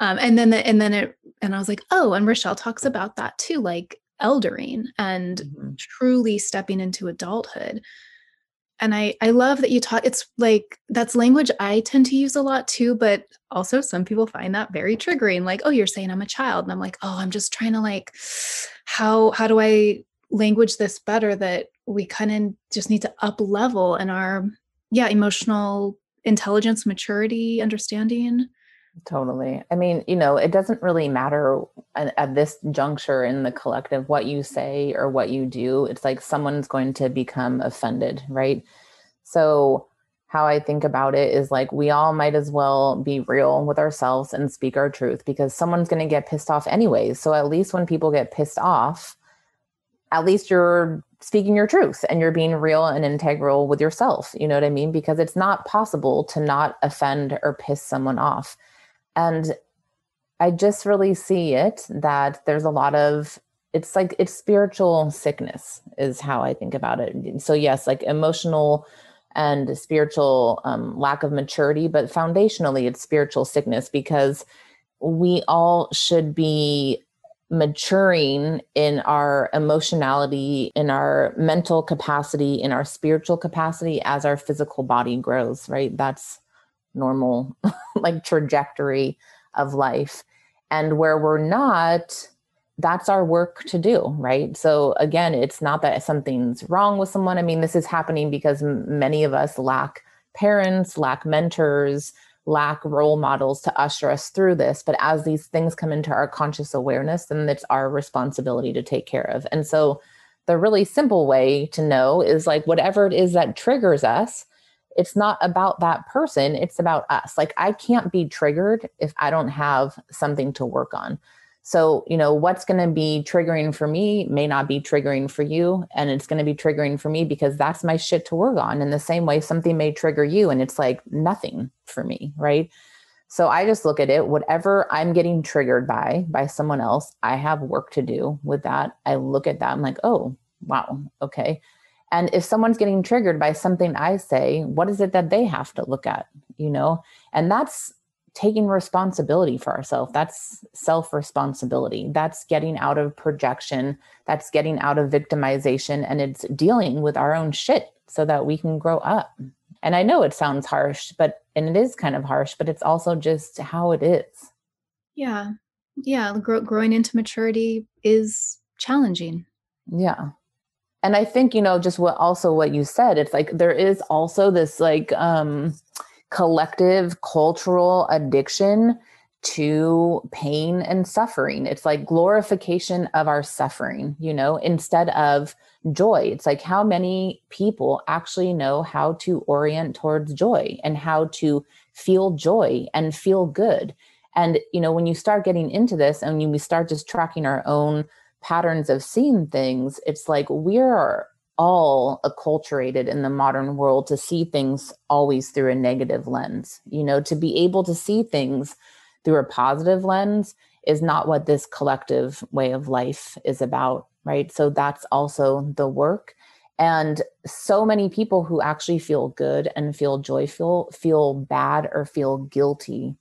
um, and then the, and then it and i was like oh and rachelle talks about that too like eldering and mm-hmm. truly stepping into adulthood and I I love that you talk it's like that's language I tend to use a lot too but also some people find that very triggering like oh you're saying I'm a child. And I'm like oh I'm just trying to like how how do I language this better that we kind of just need to up level in our yeah emotional intelligence maturity understanding Totally. I mean, you know, it doesn't really matter at, this juncture in the collective what you say or what you do. It's like someone's going to become offended, right? So, how I think about it is like we all might as well be real with ourselves and speak our truth because someone's going to get pissed off anyways. So, at least when people get pissed off, at least you're speaking your truth and you're being real and integral with yourself. You know what I mean? Because it's not possible to not offend or piss someone off and I just really see it that there's a lot of it's like it's spiritual sickness is how I think about it. So yes, like emotional and spiritual um, lack of maturity, but foundationally it's spiritual sickness because we all should be maturing in our emotionality, in our mental capacity, in our spiritual capacity as our physical body grows, right? That's normal (laughs) like trajectory of life. And where we're not that's our work to do right? So again it's not that something's wrong with someone. I mean this is happening because many of us lack parents lack mentors lack role models to usher us through this. But as these things come into our conscious awareness then it's our responsibility to take care of. And so the really simple way to know is like whatever it is that triggers us it's not about that person it's about us. Like i can't be triggered if i don't have something to work on. So you know what's going to be triggering for me may not be triggering for you and it's going to be triggering for me because that's my shit to work on. In the same way something may trigger you and it's like nothing for me right? So i just look at it whatever i'm getting triggered by by someone else i have work to do with that. I look at that i'm like oh wow okay and if someone's getting triggered by something I say, what is it that they have to look at? You know, and that's taking responsibility for ourselves. That's self responsibility. That's getting out of projection. That's getting out of victimization. And it's dealing with our own shit so that we can grow up. And I know it sounds harsh, but, and it is kind of harsh, but it's also just how it is. Yeah. Yeah. Grow, growing into maturity is challenging. Yeah and i think you know just what also what you said it's like there is also this like um collective cultural addiction to pain and suffering. It's like glorification of our suffering you know instead of joy. It's like how many people actually know how to orient towards joy and how to feel joy and feel good. And you know when you start getting into this and we start just tracking our own patterns of seeing things, it's like we're all acculturated in the modern world to see things always through a negative lens. You know, to be able to see things through a positive lens is not what this collective way of life is about, right? So that's also the work. And so many people who actually feel good and feel joyful feel bad or feel guilty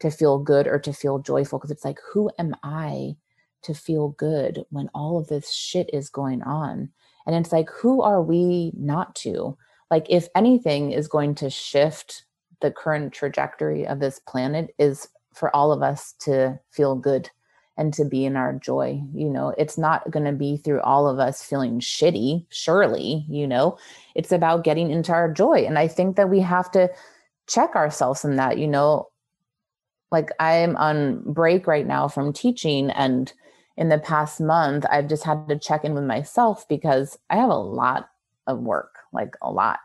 to feel good or to feel joyful because it's like, who am I to feel good when all of this shit is going on. And it's like, who are we not to? Like, if anything is going to shift the current trajectory of this planet, is for all of us to feel good and to be in our joy. You know, it's not going to be through all of us feeling shitty, surely, you know, it's about getting into our joy. And I think that we have to check ourselves in that, you know, like I'm on break right now from teaching and in the past month, I've just had to check in with myself because I have a lot of work, like a lot.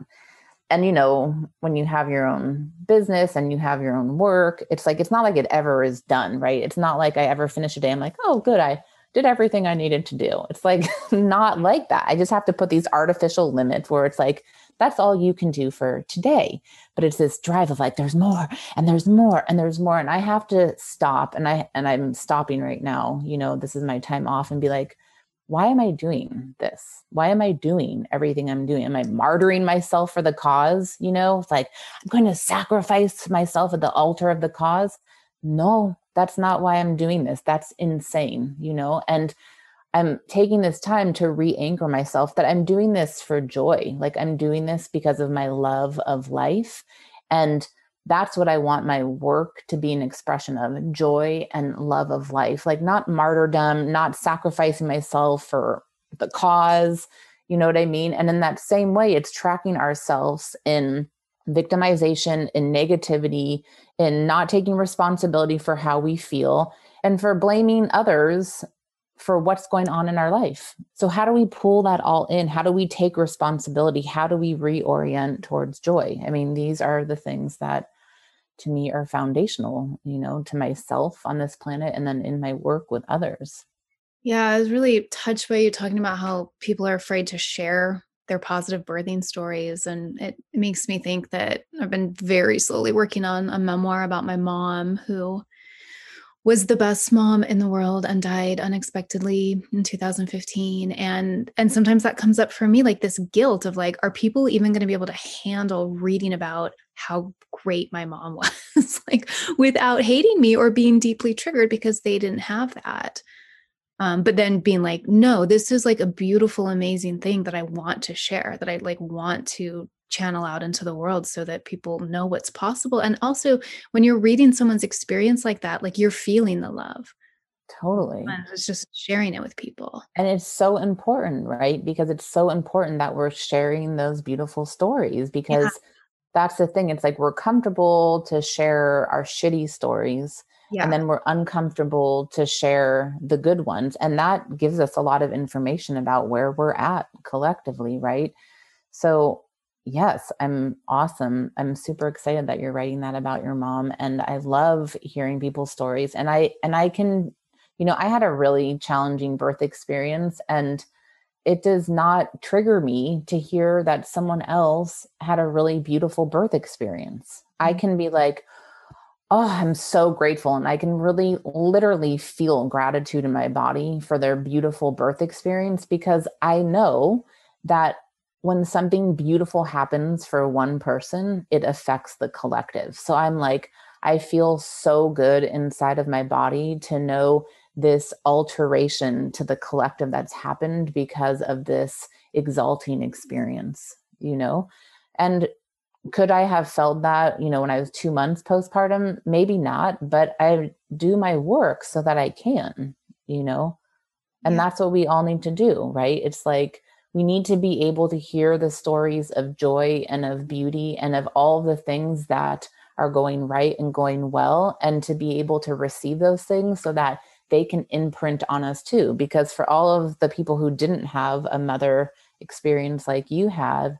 And you know, when you have your own business and you have your own work, it's like it's not like it ever is done, right? It's not like I ever finish a day. I'm like, oh, good, I did everything I needed to do. It's like (laughs) not like that. I just have to put these artificial limits where it's like, that's all you can do for today. But it's this drive of like, there's more and there's more and there's more. And I have to stop. And I and I'm stopping right now. You know, this is my time off and be like, why am I doing this? Why am I doing everything I'm doing? Am I martyring myself for the cause? You know, it's like I'm going to sacrifice myself at the altar of the cause. No, that's not why I'm doing this. That's insane, you know? And I'm taking this time to re anchor myself that I'm doing this for joy. Like I'm doing this because of my love of life. And that's what I want my work to be an expression of joy and love of life. Like not martyrdom, not sacrificing myself for the cause. You know what I mean? And in that same way, it's tracking ourselves in victimization in negativity in not taking responsibility for how we feel and for blaming others for what's going on in our life. So, how do we pull that all in? How do we take responsibility? How do we reorient towards joy? I mean, these are the things that to me are foundational, you know, to myself on this planet and then in my work with others. Yeah, I was really touched by you talking about how people are afraid to share their positive birthing stories. And it, it makes me think that I've been very slowly working on a memoir about my mom who was the best mom in the world and died unexpectedly in 2015 and and sometimes that comes up for me like this guilt of like are people even going to be able to handle reading about how great my mom (laughs) was like without hating me or being deeply triggered because they didn't have that? Um, but then being like no this is like a beautiful amazing thing that i want to share that i like want to channel out into the world so that people know what's possible. And also when you're reading someone's experience like that like you're feeling the love. Totally. And it's just sharing it with people. And it's so important right? Because it's so important that we're sharing those beautiful stories because yeah. that's the thing. It's like we're comfortable to share our shitty stories yeah. and then we're uncomfortable to share the good ones. And that gives us a lot of information about where we're at collectively right? So Yes, I'm awesome. I'm super excited that you're writing that about your mom and I love hearing people's stories and I and I can you know, I had a really challenging birth experience and it does not trigger me to hear that someone else had a really beautiful birth experience. I mm-hmm. can be like, oh, I'm so grateful. And I can really literally feel gratitude in my body for their beautiful birth experience because I know that when something beautiful happens for one person, it affects the collective. So I'm like, I feel so good inside of my body to know this alteration to the collective that's happened because of this exalting experience, you know? And could I have felt that, you know, when I was two months postpartum? Maybe not, but I do my work so that I can, you know? And yeah. that's what we all need to do, right? It's like, we need to be able to hear the stories of joy and of beauty and of all the things that are going right and going well and to be able to receive those things so that they can imprint on us too. Because for all of the people who didn't have a mother experience like you have,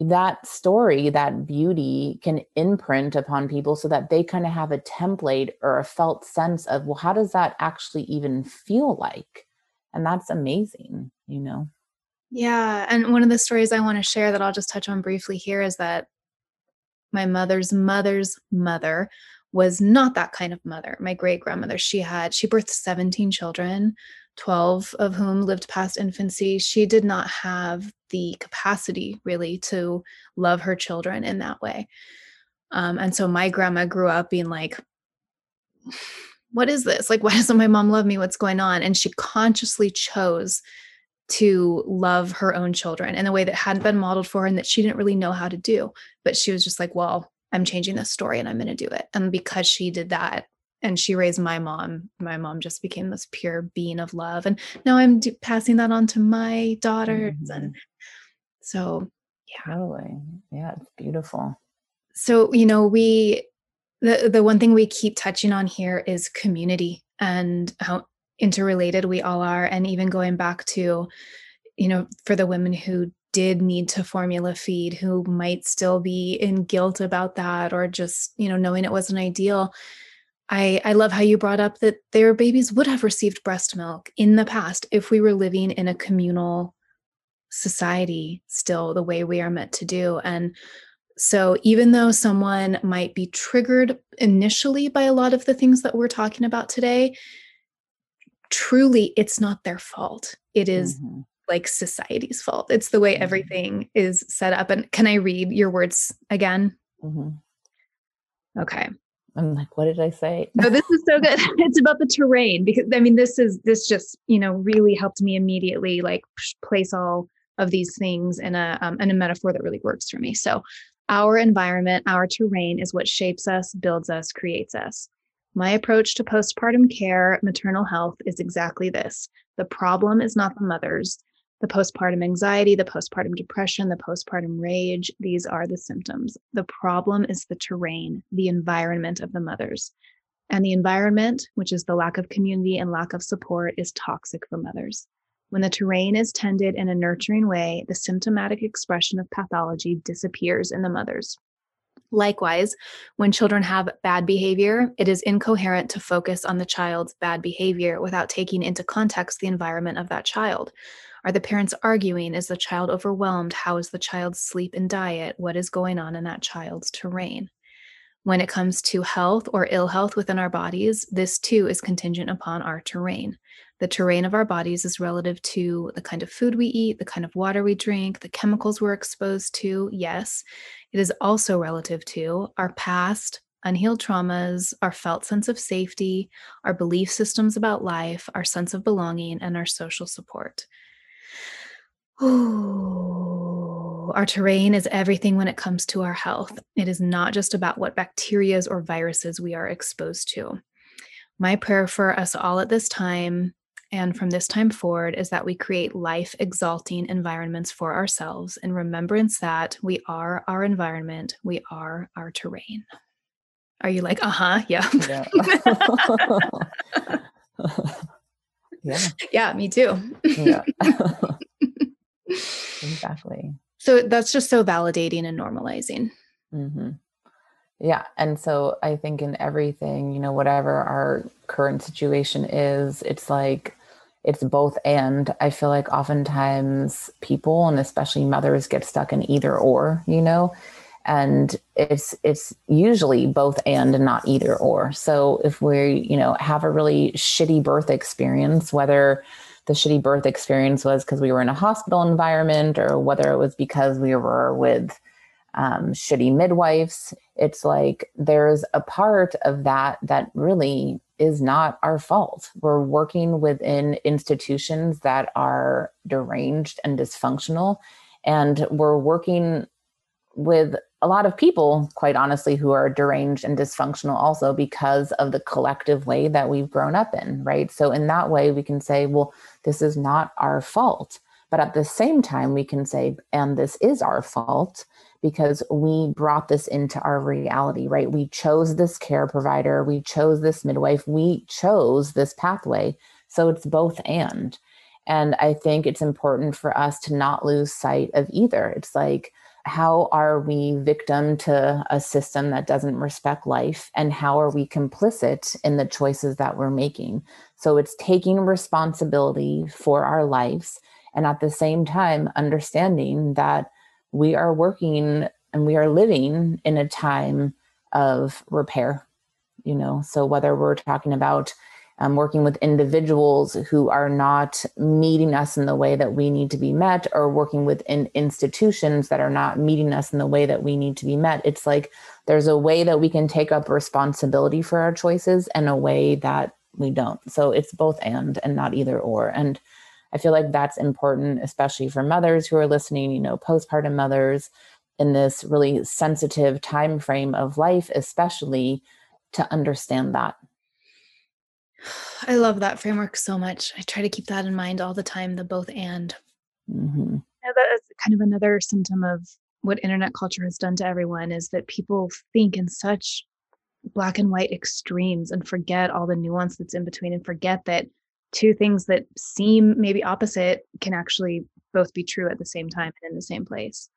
that story that beauty can imprint upon people so that they kind of have a template or a felt sense of well how does that actually even feel like? And that's amazing you know yeah. And one of the stories I want to share that I'll just touch on briefly here is that my mother's mother's mother was not that kind of mother. My great grandmother, she had, she birthed 17 children, 12 of whom lived past infancy. She did not have the capacity really to love her children in that way. Um, and so my grandma grew up being like, what is this? Like, why doesn't my mom love me? What's going on? And she consciously chose to love her own children in a way that hadn't been modeled for her and that she didn't really know how to do. But she was just like, well, I'm changing this story and I'm going to do it. And because she did that, and she raised my mom, my mom just became this pure being of love. And now I'm do- passing that on to my daughters. Mm-hmm. And so, yeah. Totally. Yeah, it's beautiful. So, you know, we, the, the one thing we keep touching on here is community and how interrelated we all are and even going back to you know for the women who did need to formula feed who might still be in guilt about that or just you know knowing it wasn't ideal i i love how you brought up that their babies would have received breast milk in the past if we were living in a communal society still the way we are meant to do. And so even though someone might be triggered initially by a lot of the things that we're talking about today truly it's not their fault. It is mm-hmm. like society's fault. It's the way mm-hmm. everything is set up. And can i read your words again? Mm-hmm. okay. I'm like what did i say? (laughs) No this is so good. (laughs) It's about the terrain because i mean this is this just you know really helped me immediately like place all of these things in a um, in a metaphor that really works for me. So our environment our terrain is what shapes us builds us creates us my approach to postpartum care, maternal health is exactly this. The problem is not the mothers. The postpartum anxiety, the postpartum depression, the postpartum rage, these are the symptoms. The problem is the terrain, the environment of the mothers. And the environment, which is the lack of community and lack of support, is toxic for mothers. When the terrain is tended in a nurturing way, the symptomatic expression of pathology disappears in the mothers. Likewise, when children have bad behavior, it is incoherent to focus on the child's bad behavior without taking into context the environment of that child. Are the parents arguing? Is the child overwhelmed? How is the child's sleep and diet? What is going on in that child's terrain? When it comes to health or ill health within our bodies, this too is contingent upon our terrain. The terrain of our bodies is relative to the kind of food we eat, the kind of water we drink, the chemicals we're exposed to. Yes, it is also relative to our past, unhealed traumas, our felt sense of safety, our belief systems about life, our sense of belonging, and our social support. (sighs) Ooh, our terrain is everything when it comes to our health. It is not just about what bacterias or viruses we are exposed to. My prayer for us all at this time and from this time forward is that we create life exalting environments for ourselves in remembrance that we are our environment, we are our terrain. Are you like, uh huh? (laughs) Yeah. Yeah. (laughs) yeah. (laughs) Yeah, me too. yeah. exactly. So that's just so validating and normalizing. Mm-hmm. Yeah. And so I think in everything, you know, whatever our current situation is, it's like, it's both and. I feel like oftentimes people and especially mothers get stuck in either or, you know, and it's it's usually both and and not either or. So if we, you know, have a really shitty birth experience, whether the shitty birth experience was because we were in a hospital environment or whether it was because we were with um, shitty midwives. It's like there's a part of that that really is not our fault. We're working within institutions that are deranged and dysfunctional. And we're working with a lot of people, quite honestly, who are deranged and dysfunctional also because of the collective way that we've grown up in, right? So, in that way, we can say, well, this is not our fault. But at the same time, we can say, and this is our fault because we brought this into our reality, right? We chose this care provider, we chose this midwife, we chose this pathway. So it's both and. And I think it's important for us to not lose sight of either. It's like, how are we victim to a system that doesn't respect life? And how are we complicit in the choices that we're making? So it's taking responsibility for our lives. And at the same time, understanding that we are working and we are living in a time of repair you know so whether we're talking about um, working with individuals who are not meeting us in the way that we need to be met or working within institutions that are not meeting us in the way that we need to be met. It's like there's a way that we can take up responsibility for our choices and a way that we don't. So it's both and and not either or. And I feel like that's important, especially for mothers who are listening, you know, postpartum mothers in this really sensitive time frame of life, especially to understand that. (sighs) I love that framework so much. I try to keep that in mind all the time, the both and. Mm-hmm. That is kind of another symptom of what internet culture has done to everyone is that people think in such black and white extremes and forget all the nuance that's in between and forget that two things that seem maybe opposite can actually both be true at the same time and in the same place.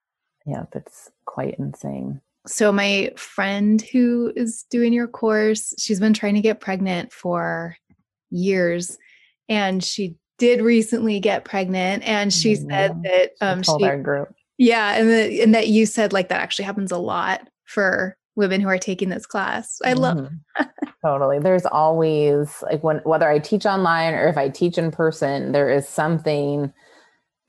Yeah, that's quite insane. So, my friend who is doing your course, she's been trying to get pregnant for years and she did recently get pregnant and she said that um she, our group. Yeah, and the, and that you said like that actually happens a lot for women who are taking this class. I love mm-hmm. (laughs) totally. There's always like when whether I teach online or if I teach in person, there is something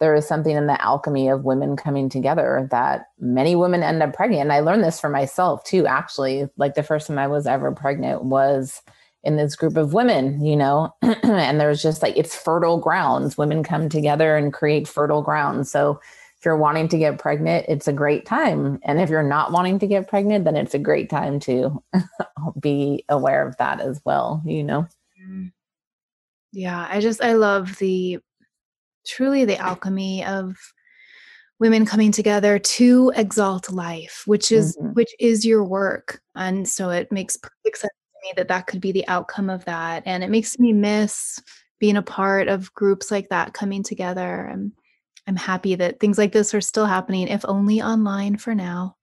there is something in the alchemy of women coming together that many women end up pregnant. And I learned this for myself too, actually. Like the first time I was ever pregnant was in this group of women, you know, (clears throat) and there's just like it's fertile grounds. Women come together and create fertile grounds. So if you're wanting to get pregnant, it's a great time. And if you're not wanting to get pregnant, then it's a great time to (laughs) be aware of that as well, you know? Mm. Yeah, I just, I love the truly the alchemy of women coming together to exalt life which is mm-hmm. which is your work. And so it makes perfect sense to me that that could be the outcome of that. And it makes me miss being a part of groups like that coming together. And i'm happy that things like this are still happening if only online for now.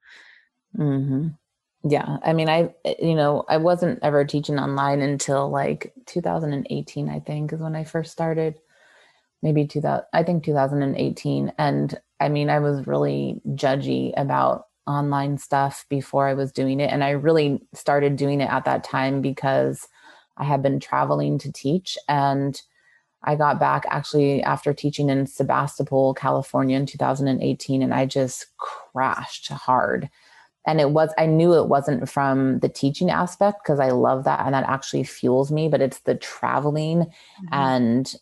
Mm-hmm. yeah i mean i you know i wasn't ever teaching online until like 2018 i think is when i first started maybe 2000 i think 2018 and i mean i was really judgy about online stuff before i was doing it. And i really started doing it at that time because i had been traveling to teach. And i got back actually after teaching in sebastopol california in 2018 and i just crashed hard. And it was i knew it wasn't from the teaching aspect because i love that and that actually fuels me but it's the traveling mm-hmm. and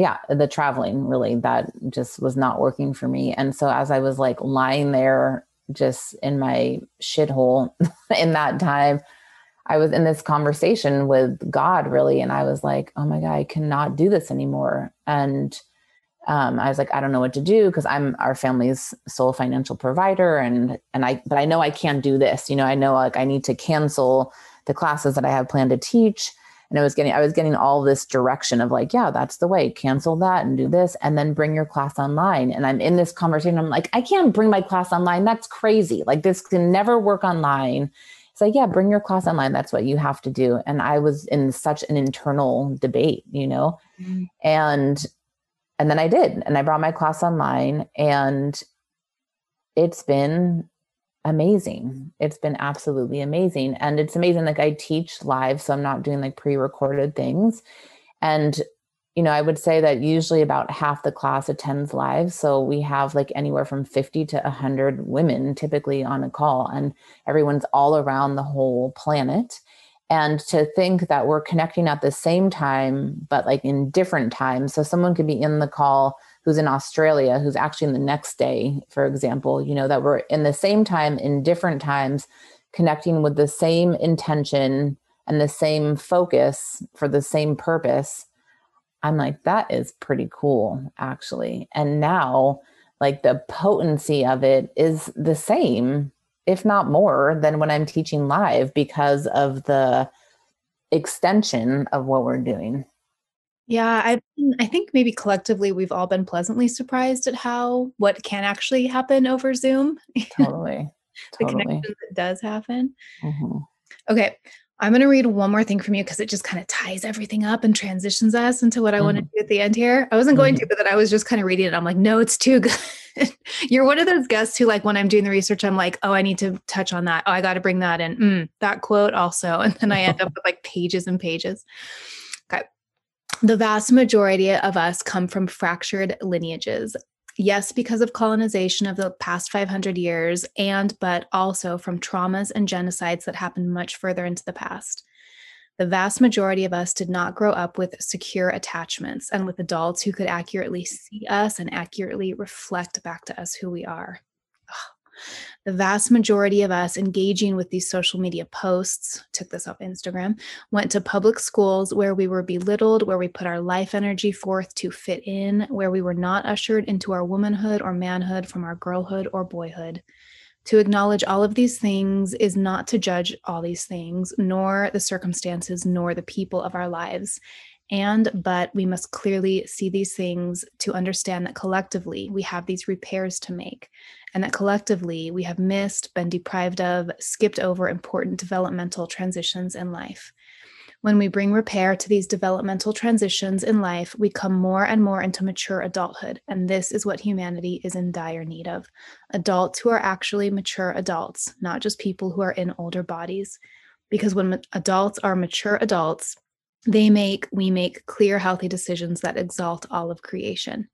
yeah, the traveling really that just was not working for me. And so as I was like lying there just in my shithole (laughs) in that time, I was in this conversation with God really. And I was like, oh my God, I cannot do this anymore. And um, I was like, I don't know what to do because I'm our family's sole financial provider. And, and I, but I know I can't do this. You know, I know like I need to cancel the classes that I have planned to teach and I was getting I was getting all this direction of like, yeah, that's the way. Cancel that and do this, and then bring your class online. And I'm in this conversation. I'm like, I can't bring my class online. That's crazy. Like this can never work online. It's like, yeah, bring your class online. That's what you have to do. And I was in such an internal debate, you know, mm-hmm. and and then I did, and I brought my class online, and it's been amazing. It's been absolutely amazing. And it's amazing. Like I teach live, so I'm not doing like pre recorded things. And, you know, I would say that usually about half the class attends live. So we have like anywhere from 50 to 100 women typically on a call, and everyone's all around the whole planet. And to think that we're connecting at the same time, but like in different times. So someone could be in the call who's in Australia, who's actually in the next day, for example, you know, that we're in the same time in different times, connecting with the same intention and the same focus for the same purpose. I'm like, that is pretty cool, actually. And now, like, the potency of it is the same, if not more, than when I'm teaching live because of the extension of what we're doing. Yeah, I I think maybe collectively we've all been pleasantly surprised at how what can actually happen over Zoom. Totally. (laughs) the totally. connection that does happen. Mm-hmm. Okay, I'm going to read one more thing from you because it just kind of ties everything up and transitions us into what I mm-hmm. want to do at the end here. I wasn't going mm-hmm. to, but then I was just kind of reading it. I'm like, no, it's too good. (laughs) You're one of those guests who, like, when I'm doing the research, I'm like, oh, I need to touch on that. Oh, I got to bring that in. Mm, that quote also. (laughs) And then I end up with like pages and pages. The vast majority of us come from fractured lineages. Yes, because of colonization of the past 500 years, and but also from traumas and genocides that happened much further into the past. The vast majority of us did not grow up with secure attachments and with adults who could accurately see us and accurately reflect back to us who we are. The vast majority of us engaging with these social media posts, took this off Instagram, went to public schools where we were belittled, where we put our life energy forth to fit in, where we were not ushered into our womanhood or manhood from our girlhood or boyhood. To acknowledge all of these things is not to judge all these things, nor the circumstances, nor the people of our lives. And, but we must clearly see these things to understand that collectively we have these repairs to make, and that collectively we have missed, been deprived of, skipped over important developmental transitions in life. When we bring repair to these developmental transitions in life, we come more and more into mature adulthood. And this is what humanity is in dire need of adults who are actually mature adults, not just people who are in older bodies. Because when adults are mature adults, they make, we make clear, healthy decisions that exalt all of creation.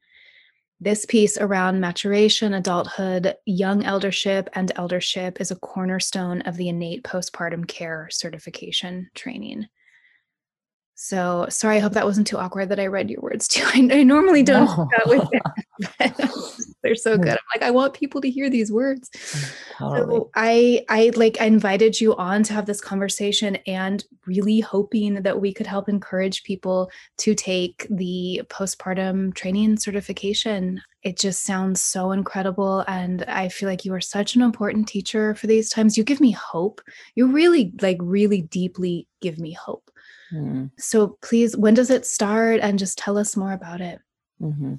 This piece around maturation, adulthood, young eldership, and eldership is a cornerstone of the innate postpartum care certification training. So sorry, I hope that wasn't too awkward that I read your words too. (laughs) I, I normally don't no. with (laughs) it. (laughs) they're so good. I'm like, I want people to hear these words. Mm, totally. So I I like I invited you on to have this conversation and really hoping that we could help encourage people to take the postpartum training certification. It just sounds so incredible. And I feel like you are such an important teacher for these times. You give me hope. You really, like, really deeply give me hope. Mm. So please, when does it start? And just tell us more about it. Mm-hmm.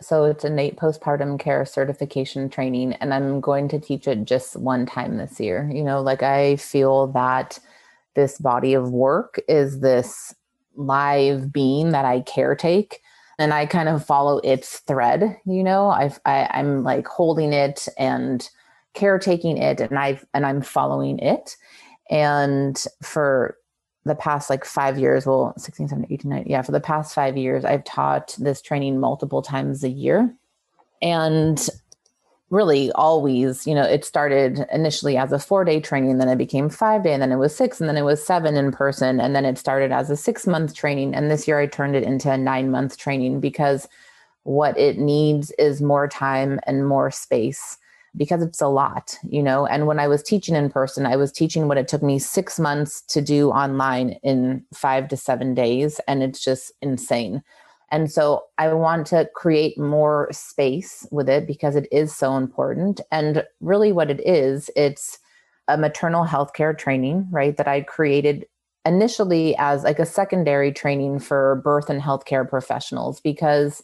So it's Innate postpartum care certification training, and I'm going to teach it just one time this year. You know, like I feel that this body of work is this live being that I caretake and I kind of follow its thread, you know, I've, I, I'm like holding it and caretaking it and I've, and I'm following it. And for the past like five years, well, 16, 17, 18, 19, yeah, for the past five years, I've taught this training multiple times a year. And really always, you know, it started initially as a four day training, then it became five day, and then it was six, and then it was seven in person. And then it started as a six month training. And this year I turned it into a nine month training because what it needs is more time and more space because it's a lot, you know. And when I was teaching in person, I was teaching what it took me six months to do online in five to seven days. And it's just insane. And so I want to create more space with it because it is so important. And really, what it is, it's a maternal health care training, right? That I created initially as like a secondary training for birth and healthcare professionals because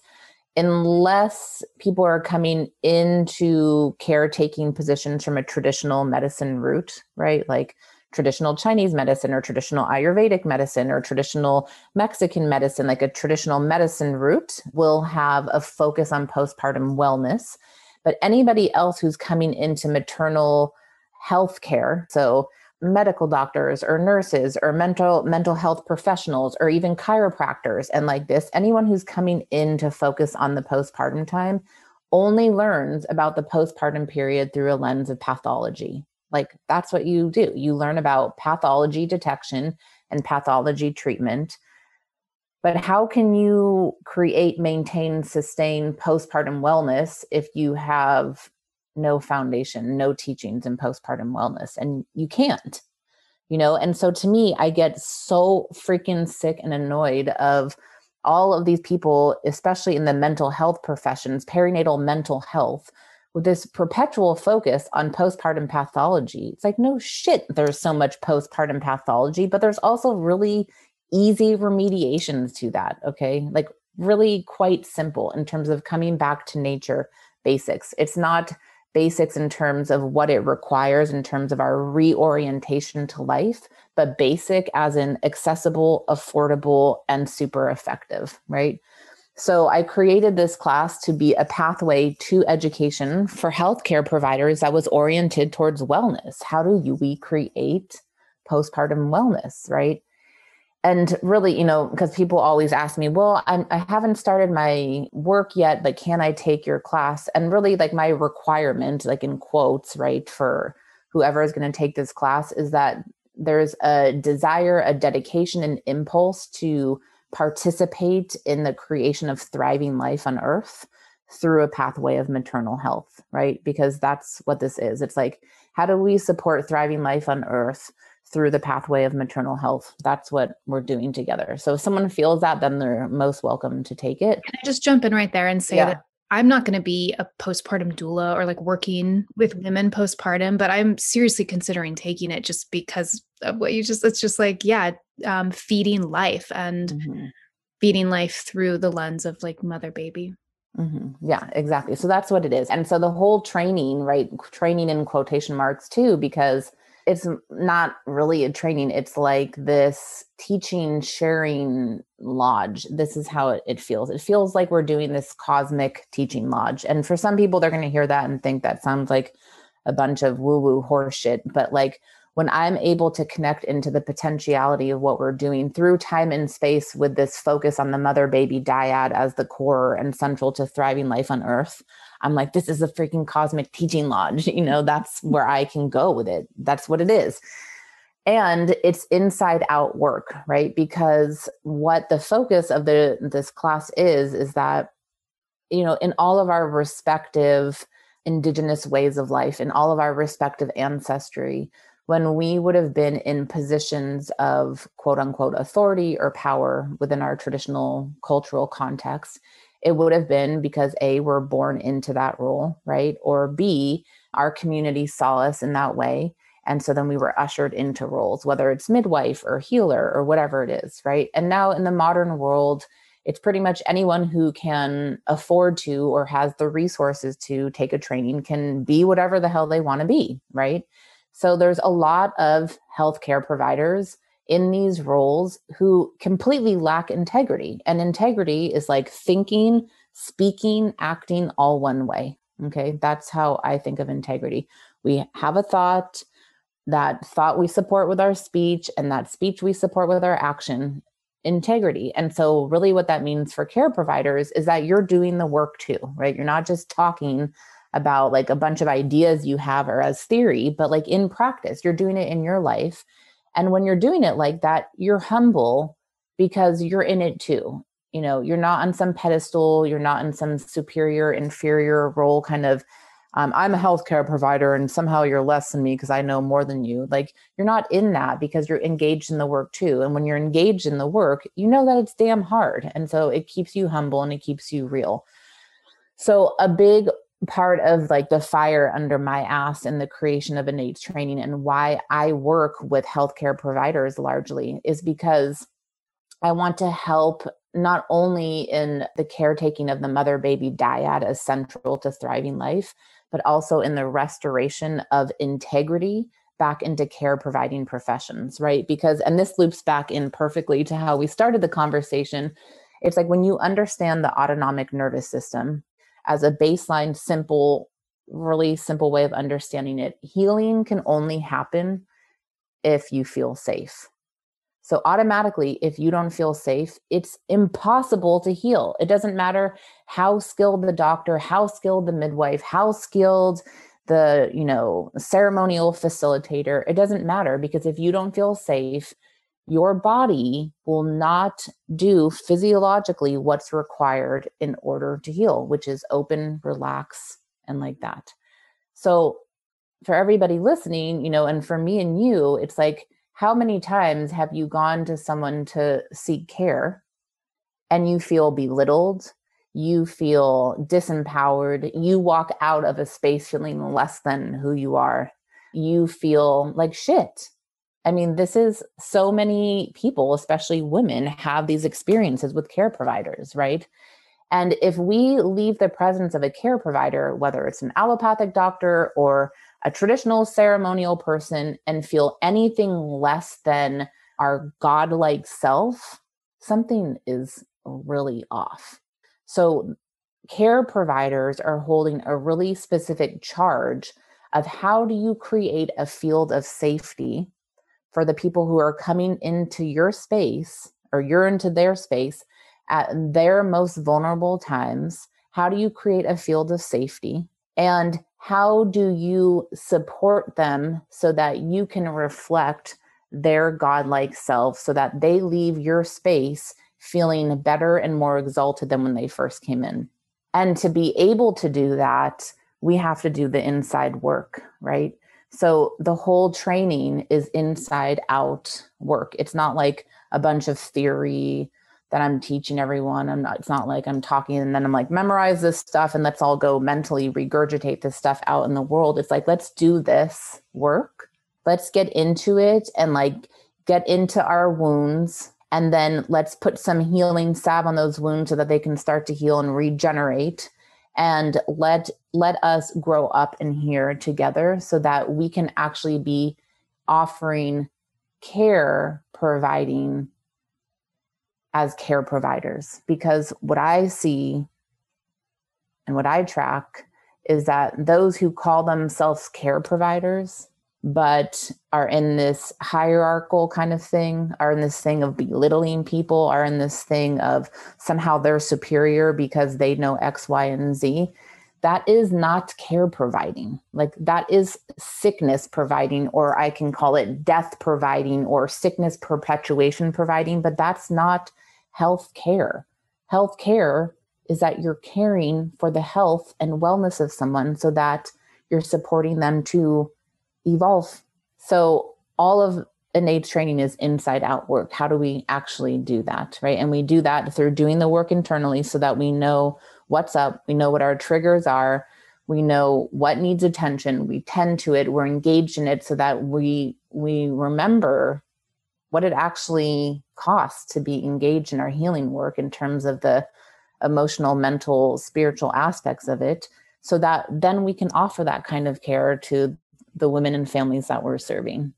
unless people are coming into caretaking positions from a traditional medicine route, right? Like traditional Chinese medicine or traditional Ayurvedic medicine or traditional Mexican medicine, like a traditional medicine route, will have a focus on postpartum wellness. But anybody else who's coming into maternal health care, so medical doctors or nurses or mental mental health professionals or even chiropractors and like this anyone who's coming in to focus on the postpartum time only learns about the postpartum period through a lens of pathology like that's what you do. You learn about pathology detection and pathology treatment. But how can you create, maintain, sustain postpartum wellness if you have no foundation, no teachings in postpartum wellness? And you can't, you know? And so to me, I get so freaking sick and annoyed of all of these people, especially in the mental health professions, perinatal mental health, with this perpetual focus on postpartum pathology. It's like, no shit, there's so much postpartum pathology, but there's also really easy remediations to that. Okay. Like, really quite simple in terms of coming back to nature basics. It's not basics in terms of what it requires in terms of our reorientation to life, but basic as in accessible, affordable, and super effective, right? So I created this class to be a pathway to education for healthcare providers that was oriented towards wellness. How do we create postpartum wellness, right? And really, you know, because people always ask me, well, I'm, I haven't started my work yet, but can I take your class? And really, like my requirement, like in quotes, right, for whoever is going to take this class is that there's a desire, a dedication, an impulse to participate in the creation of thriving life on earth through a pathway of maternal health, right? Because that's what this is. It's like, how do we support thriving life on earth through the pathway of maternal health? That's what we're doing together. So if someone feels that, then they're most welcome to take it. Can I just jump in right there and say yeah. that I'm not going to be a postpartum doula or like working with women postpartum, but I'm seriously considering taking it just because of what you just, it's just like, yeah, um, feeding life and mm-hmm. feeding life through the lens of like mother baby. Mm-hmm. Yeah, exactly. So that's what it is. And so the whole training, right? Training in quotation marks too, because it's not really a training. It's like this teaching, sharing lodge. This is how it, it feels. It feels like we're doing this cosmic teaching lodge. And for some people, they're going to hear that and think that sounds like a bunch of woo woo horseshit. But like when I'm able to connect into the potentiality of what we're doing through time and space with this focus on the mother baby dyad as the core and central to thriving life on earth, I'm like, this is a freaking cosmic teaching lodge. You know, that's where I can go with it. That's what it is. And it's inside out work, right? Because what the focus of the this class is is that you know, in all of our respective indigenous ways of life, in all of our respective ancestry, when we would have been in positions of quote unquote authority or power within our traditional cultural context, it would have been because A, we're born into that role, right? Or B, our community saw us in that way. And so then we were ushered into roles, whether it's midwife or healer or whatever it is, right? And now in the modern world, it's pretty much anyone who can afford to or has the resources to take a training can be whatever the hell they want to be, right? So there's a lot of healthcare providers in these roles who completely lack integrity. And integrity is like thinking, speaking, acting all one way. Okay. That's how I think of integrity. We have a thought, that thought we support with our speech, and that speech we support with our action integrity. And so, really, what that means for care providers is that you're doing the work too, right? You're not just talking about like a bunch of ideas you have or as theory, but like in practice, you're doing it in your life. And when you're doing it like that, you're humble because you're in it too. You know, you're not on some pedestal, you're not in some superior, inferior role kind of um, I'm a healthcare provider and somehow you're less than me because I know more than you. Like you're not in that because you're engaged in the work too. And when you're engaged in the work, you know that it's damn hard. And so it keeps you humble and it keeps you real. So a big part of like the fire under my ass in the creation of innate training and why I work with healthcare providers largely is because I want to help not only in the caretaking of the mother baby dyad as central to thriving life, but also in the restoration of integrity back into care providing professions, right? Because, and this loops back in perfectly to how we started the conversation. It's like when you understand the autonomic nervous system as a baseline, simple, really simple way of understanding it, healing can only happen if you feel safe. So, automatically, if you don't feel safe, it's impossible to heal. It doesn't matter how skilled the doctor, how skilled the midwife, how skilled the, you know, ceremonial facilitator. It doesn't matter because if you don't feel safe, your body will not do physiologically what's required in order to heal, which is open, relax, and like that. So, for everybody listening, you know, and for me and you, it's like, how many times have you gone to someone to seek care and you feel belittled? You feel disempowered. You walk out of a space feeling less than who you are. You feel like shit. I mean, this is so many people, especially women, have these experiences with care providers, right? And if we leave the presence of a care provider, whether it's an allopathic doctor or a traditional ceremonial person and feel anything less than our godlike self, something is really off. So, care providers are holding a really specific charge of how do you create a field of safety for the people who are coming into your space or you're into their space at their most vulnerable times. How do you create a field of safety? And how do you support them so that you can reflect their godlike self so that they leave your space feeling better and more exalted than when they first came in? And to be able to do that, we have to do the inside work, right? So the whole training is inside out work. It's not like a bunch of theory that I'm teaching everyone. I'm not, it's not like I'm talking and then I'm like, memorize this stuff and let's all go mentally regurgitate this stuff out in the world. It's like, let's do this work. Let's get into it and like get into our wounds. And then let's put some healing salve on those wounds so that they can start to heal and regenerate. And let let us grow up in here together so that we can actually be offering care providing as care providers. Because what I see and what I track is that those who call themselves care providers but are in this hierarchical kind of thing, are in this thing of belittling people, are in this thing of somehow they're superior because they know X, Y, and Z. That is not care providing. Like that is sickness providing, or I can call it death providing or sickness perpetuation providing, but that's not health care. Health care is that you're caring for the health and wellness of someone so that you're supporting them to evolve. So all of innate training is inside out work. How do we actually do that? Right. And we do that through doing the work internally so that we know what's up, we know what our triggers are, we know what needs attention, we tend to it, we're engaged in it so that we we remember what it actually costs to be engaged in our healing work in terms of the emotional, mental, spiritual aspects of it so that then we can offer that kind of care to the women and families that we're serving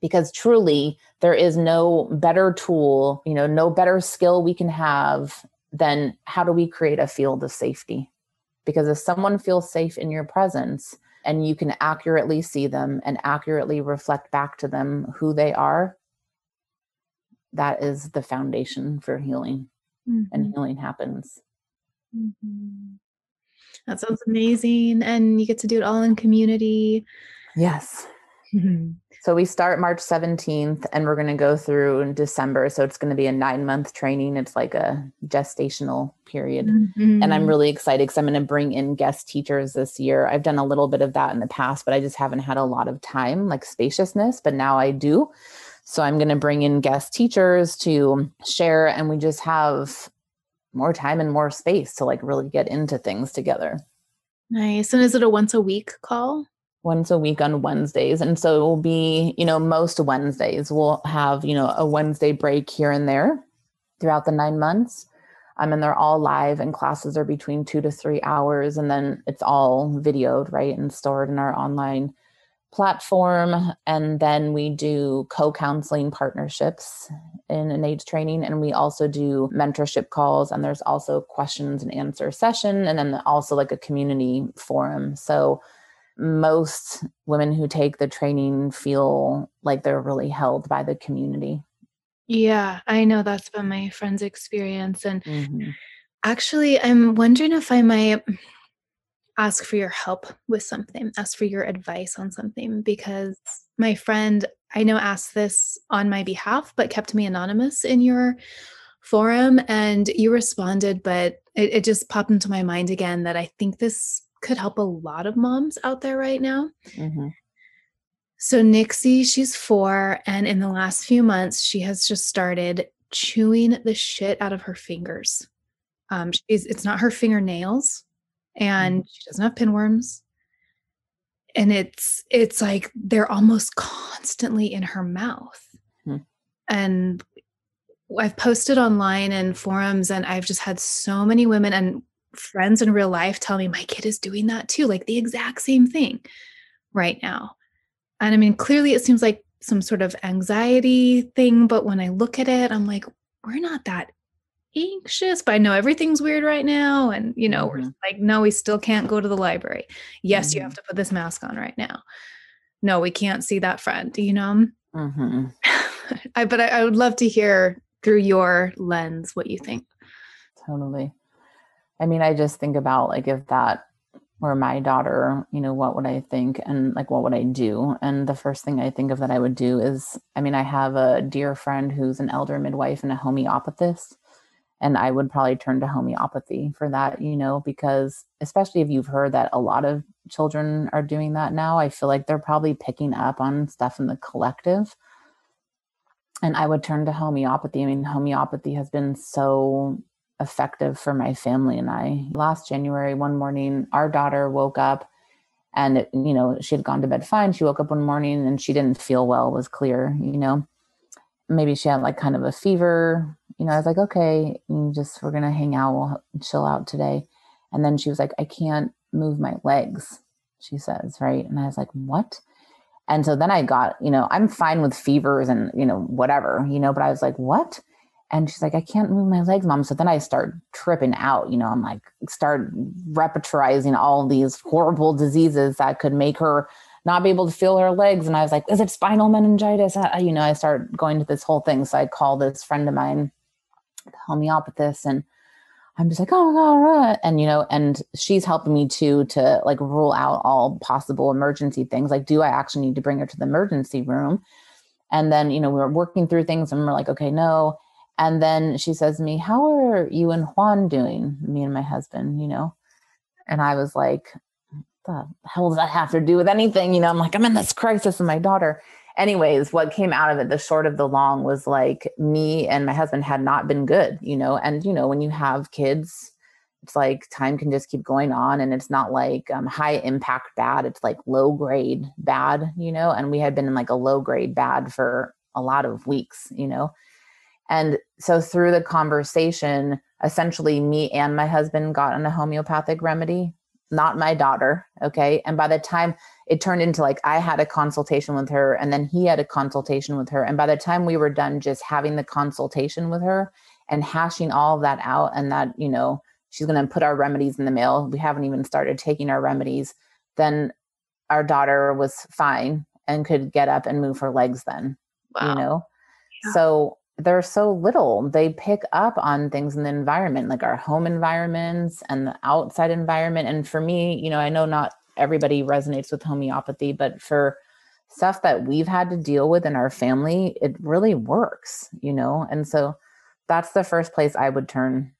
because truly there is no better tool you know no better skill we can have than how do we create a field of safety because if someone feels safe in your presence and you can accurately see them and accurately reflect back to them who they are that is the foundation for healing mm-hmm. and healing happens mm-hmm. That sounds amazing and you get to do it all in community yes mm-hmm. So we start March 17th and we're going to go through in December. So it's going to be a nine month training. It's like a gestational period. Mm-hmm. And I'm really excited because I'm going to bring in guest teachers this year. I've done a little bit of that in the past, but I just haven't had a lot of time, like spaciousness, but now I do. So I'm going to bring in guest teachers to share, and we just have more time and more space to like really get into things together. Nice. And is it a once a week call? once a week on Wednesdays. And so it will be, you know, most Wednesdays we'll have, you know, a Wednesday break here and there throughout the nine months. Um, and they're all live and classes are between two to three hours. And then it's all videoed, right, and stored in our online platform. And then we do co counseling partnerships in Innate training. And we also do mentorship calls. And there's also questions and answer session. And then also like a community forum. So most women who take the training feel like they're really held by the community. Yeah, I know that's been my friend's experience. And mm-hmm. actually, I'm wondering if I might ask for your help with something, ask for your advice on something, because my friend, I know, asked this on my behalf, but kept me anonymous in your forum. And you responded, but it, it just popped into my mind again that I think this could help a lot of moms out there right now. Mm-hmm. So, Nixie, she's four, and in the last few months, she has just started chewing the shit out of her fingers. Um, she's it's not her fingernails, and mm-hmm. she doesn't have pinworms, and it's it's like they're almost constantly in her mouth. Mm-hmm. And I've posted online and forums, and I've just had so many women and friends in real life tell me my kid is doing that too, like the exact same thing right now. And I mean, clearly it seems like some sort of anxiety thing, but when I look at it, I'm like, we're not that anxious, but I know everything's weird right now. And, you know, mm-hmm. we're like, no, we still can't go to the library. Yes, mm-hmm. you have to put this mask on right now. No, we can't see that friend, Do you know? Mm-hmm. (laughs) I, but I, I would love to hear through your lens what you think. Totally. I mean, I just think about like if that were my daughter, you know, what would I think and like what would I do? And the first thing I think of that I would do is I mean, I have a dear friend who's an elder midwife and a homeopathist. And I would probably turn to homeopathy for that, you know, because especially if you've heard that a lot of children are doing that now, I feel like they're probably picking up on stuff in the collective. And I would turn to homeopathy. I mean, homeopathy has been so effective for my family and I. Last January, one morning, our daughter woke up and, it, you know, she had gone to bed fine. She woke up one morning and she didn't feel well, was clear, you know. Maybe she had like kind of a fever. You know, I was like, okay, just we're to hang out, we'll chill out today. And then she was like, I can't move my legs, she says, right? And I was like, what? And so then I got, you know, I'm fine with fevers and, you know, whatever, you know, but I was like, what? And she's like, I can't move my legs, mom. So then I start tripping out. You know, I'm like, start repertorizing all these horrible diseases that could make her not be able to feel her legs. And I was like, is it spinal meningitis? I, you know, I start going to this whole thing. So I call this friend of mine, the homeopathist, and I'm just like, oh my God. And, you know, and she's helping me too to like rule out all possible emergency things. Like, do I actually need to bring her to the emergency room? And then, you know, we were working through things and we're like, okay, no And then she says to me, How are you and Juan doing? Me and my husband, you know? And I was like, the hell does that have to do with anything? You know, I'm like, I'm in this crisis with my daughter. Anyways, what came out of it, the short of the long, was like me and my husband had not been good, you know, and you know, when you have kids, it's like time can just keep going on and it's not like um, high impact bad it's like low grade bad you know? And we had been in like a low grade bad for a lot of weeks you know? And so through the conversation essentially me and my husband got on a homeopathic remedy not my daughter okay? And by the time it turned into like i had a consultation with her and then he had a consultation with her and by the time we were done just having the consultation with her and hashing all of that out and that you know she's going to put our remedies in the mail. We haven't even started taking our remedies. Then our daughter was fine and could get up and move her legs then, wow. you know? Yeah. So they're so little. They pick up on things in the environment, like our home environments and the outside environment. And for me, you know, I know not everybody resonates with homeopathy, but for stuff that we've had to deal with in our family, it really works, you know? And so that's the first place I would turn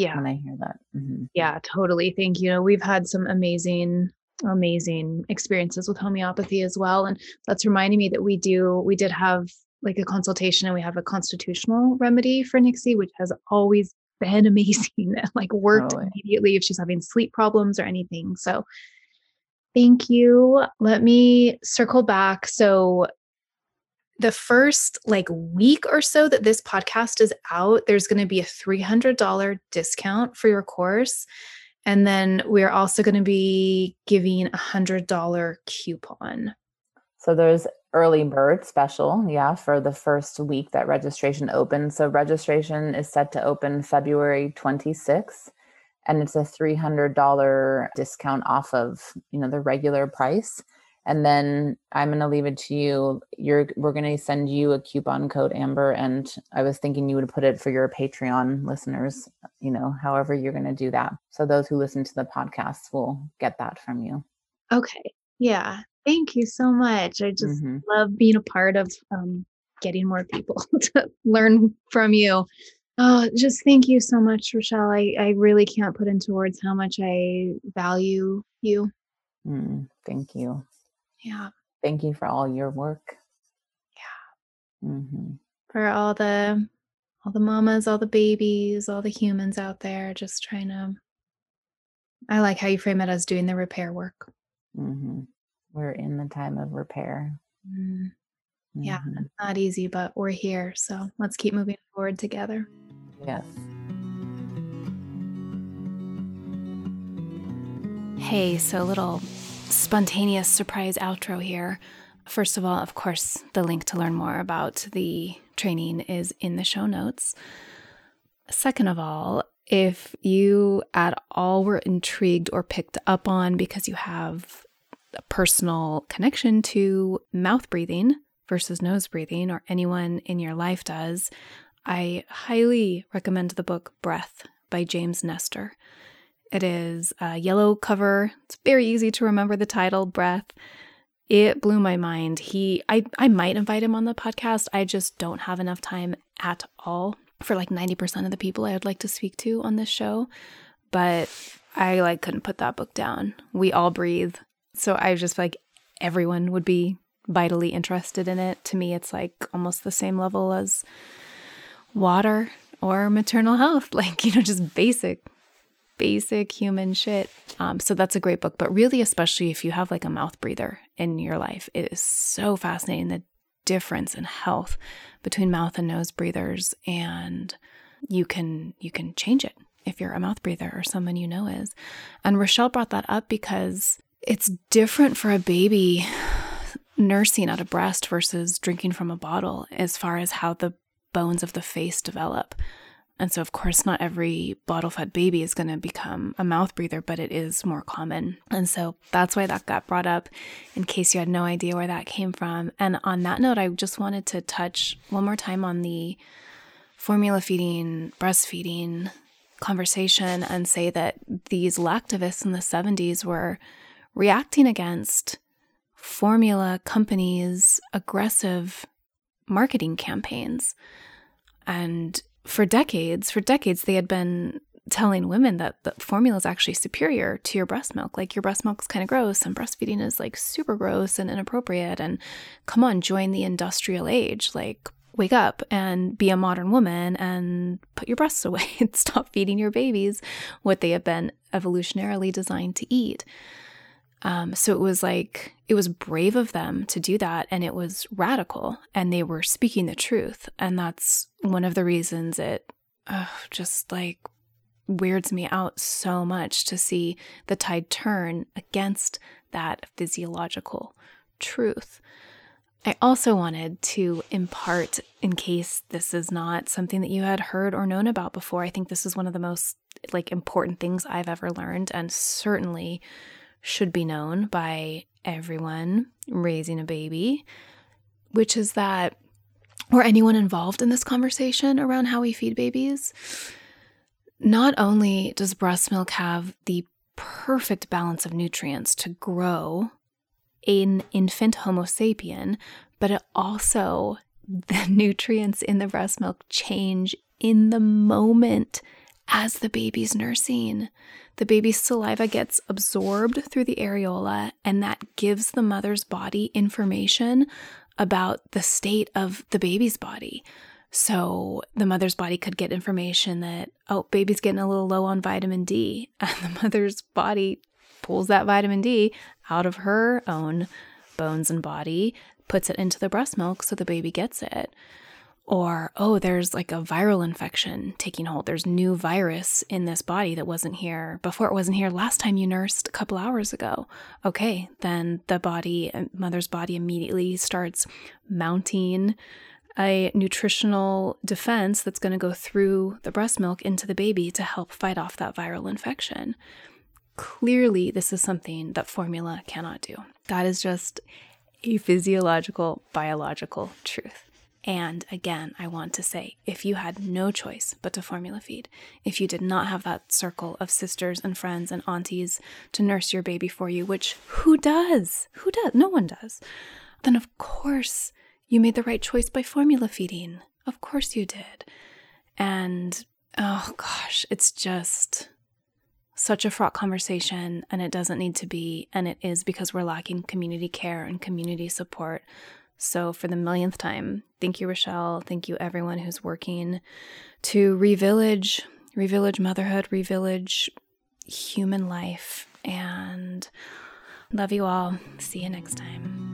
yeah when i hear that mm-hmm. yeah totally Thank you know we've had some amazing amazing experiences with homeopathy as well and that's reminding me that we do we did have like a consultation and we have a constitutional remedy for nixie which has always been (laughs) amazing like worked really? immediately if she's having sleep problems or anything so thank you let me circle back so the first like week or so that this podcast is out, there's going to be a $300 discount for your course. And then we're also going to be giving a $100 coupon. So there's early bird special, yeah, for the first week that registration opens. So registration is set to open February 26th and it's a $300 discount off of, you know, the regular price and then I'm going to leave it to you. You're we're going to send you a coupon code Amber and I was thinking you would put it for your Patreon listeners, you know, however you're going to do that. So those who listen to the podcast will get that from you. Okay. Yeah. Thank you so much. I just mm-hmm. love being a part of um, getting more people (laughs) to learn from you. Oh, just thank you so much, Rachelle. I, I really can't put into words how much I value you. Mm, thank you. Yeah. Thank you for all your work. Yeah. Mm-hmm. For all the all the mamas, all the babies, all the humans out there just trying to I like how you frame it as doing the repair work. Mm-hmm. We're in the time of repair. Mm-hmm. Yeah, mm-hmm. it's not easy, but we're here. So let's keep moving forward together. Yes. Hey, so little spontaneous surprise outro here. First of all, of course, the link to learn more about the training is in the show notes. Second of all, if you at all were intrigued or picked up on because you have a personal connection to mouth breathing versus nose breathing, or anyone in your life does, I highly recommend the book Breath by James Nestor. It is a yellow cover. It's very easy to remember the title, Breath. It blew my mind. He I I might invite him on the podcast. I just don't have enough time at all for like 90% of the people I would like to speak to on this show. But I like couldn't put that book down. We all breathe. So I just like everyone would be vitally interested in it. To me, it's like almost the same level as water or maternal health, (laughs) like, you know, just basic basic human shit. Um, so that's a great book. But really, especially if you have like a mouth breather in your life, it is so fascinating the difference in health between mouth and nose breathers, and you can you can change it if you're a mouth breather or someone you know is. And Rachelle brought that up because it's different for a baby (sighs) nursing out of breast versus drinking from a bottle as far as how the bones of the face develop. And so, of course, not every bottle fed baby is going to become a mouth breather, but it is more common. And so that's why that got brought up in case you had no idea where that came from. And on that note, I just wanted to touch one more time on the formula feeding, breastfeeding conversation and say that these lactivists in the 70s were reacting against formula companies' aggressive marketing campaigns And for decades, for decades, they had been telling women that the formula is actually superior to your breast milk. Like your breast milk is kind of gross and breastfeeding is like super gross and inappropriate. And come on, join the industrial age. Like wake up and be a modern woman and put your breasts (laughs) away and stop feeding your babies what they have been evolutionarily designed to eat. Um, so it was like, it was brave of them to do that. And it was radical. And they were speaking the truth. And that's one of the reasons it uh, just like weirds me out so much to see the tide turn against that physiological truth. I also wanted to impart, in case this is not something that you had heard or known about before, I think this is one of the most like important things I've ever learned and certainly should be known by everyone raising a baby, which is that or anyone involved in this conversation around how we feed babies, not only does breast milk have the perfect balance of nutrients to grow an infant Homo sapien, but it also, (laughs) the nutrients in the breast milk change in the moment as the baby's nursing. The baby's saliva gets absorbed through the areola, and that gives the mother's body information about the state of the baby's body. So the mother's body could get information that, oh, baby's getting a little low on vitamin D. (laughs) And the mother's body pulls that vitamin D out of her own bones and body, puts it into the breast milk so the baby gets it. Or, oh, there's like a viral infection taking hold. There's new virus in this body that wasn't here before. It wasn't here last time you nursed a couple hours ago. Okay, then the body, uh, mother's body immediately starts mounting a nutritional defense that's going to go through the breast milk into the baby to help fight off that viral infection. Clearly, this is something that formula cannot do. That is just a physiological, biological truth. And again, I want to say if you had no choice but to formula feed, if you did not have that circle of sisters and friends and aunties to nurse your baby for you, which who does? Who does? No one does. Then, of course, you made the right choice by formula feeding. Of course you did. And oh gosh, it's just such a fraught conversation, and it doesn't need to be. And it is because we're lacking community care and community support so, for the millionth time, thank you, Rachelle. Thank you, everyone who's working to revillage, revillage motherhood, revillage human life. And love you all. See you next time.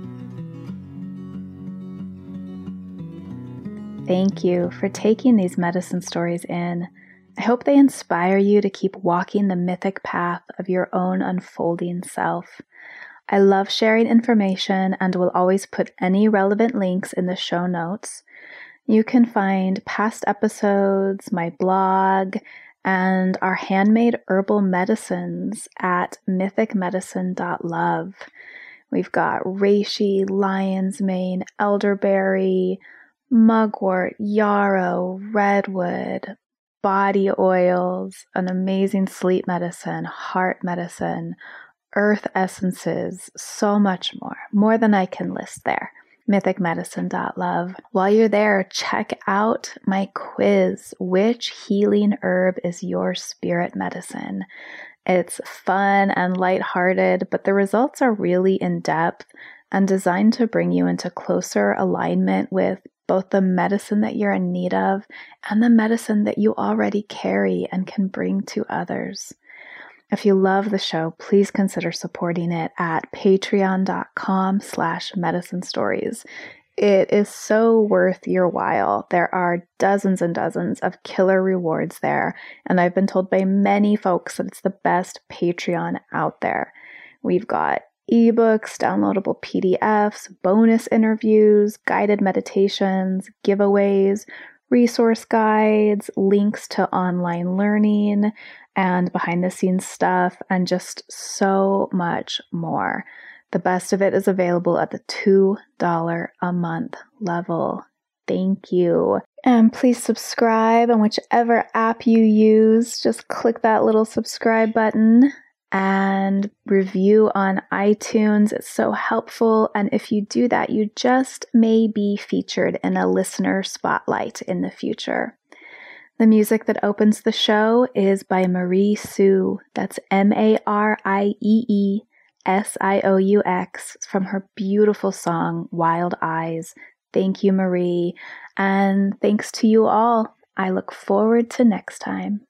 Thank you for taking these medicine stories in. I hope they inspire you to keep walking the mythic path of your own unfolding self. I love sharing information and will always put any relevant links in the show notes. You can find past episodes, my blog, and our handmade herbal medicines at mythicmedicine.love. We've got reishi, lion's mane, elderberry, mugwort, yarrow, redwood, body oils, an amazing sleep medicine, heart medicine, earth essences, so much more, more than I can list there. MythicMedicine.love. While you're there, check out my quiz Which healing herb is your spirit medicine? It's fun and lighthearted, but the results are really in depth and designed to bring you into closer alignment with both the medicine that you're in need of and the medicine that you already carry and can bring to others. If you love the show, please consider supporting it at patreon.com slash medicine stories. It is so worth your while. There are dozens and dozens of killer rewards there, and I've been told by many folks that it's the best Patreon out there. We've got ebooks, downloadable PDFs, bonus interviews, guided meditations, giveaways, resource guides, links to online learning, and behind the scenes stuff, and just so much more. The best of it is available at the $2 a month level. Thank you. And please subscribe on whichever app you use. Just click that little subscribe button and review on iTunes. It's so helpful. And if you do that, you just may be featured in a listener spotlight in the future. The music that opens the show is by Mariee Sioux. That's M A R I E E S I O U X from her beautiful song, Wild Eyes. Thank you, Mariee. And thanks to you all. I look forward to next time.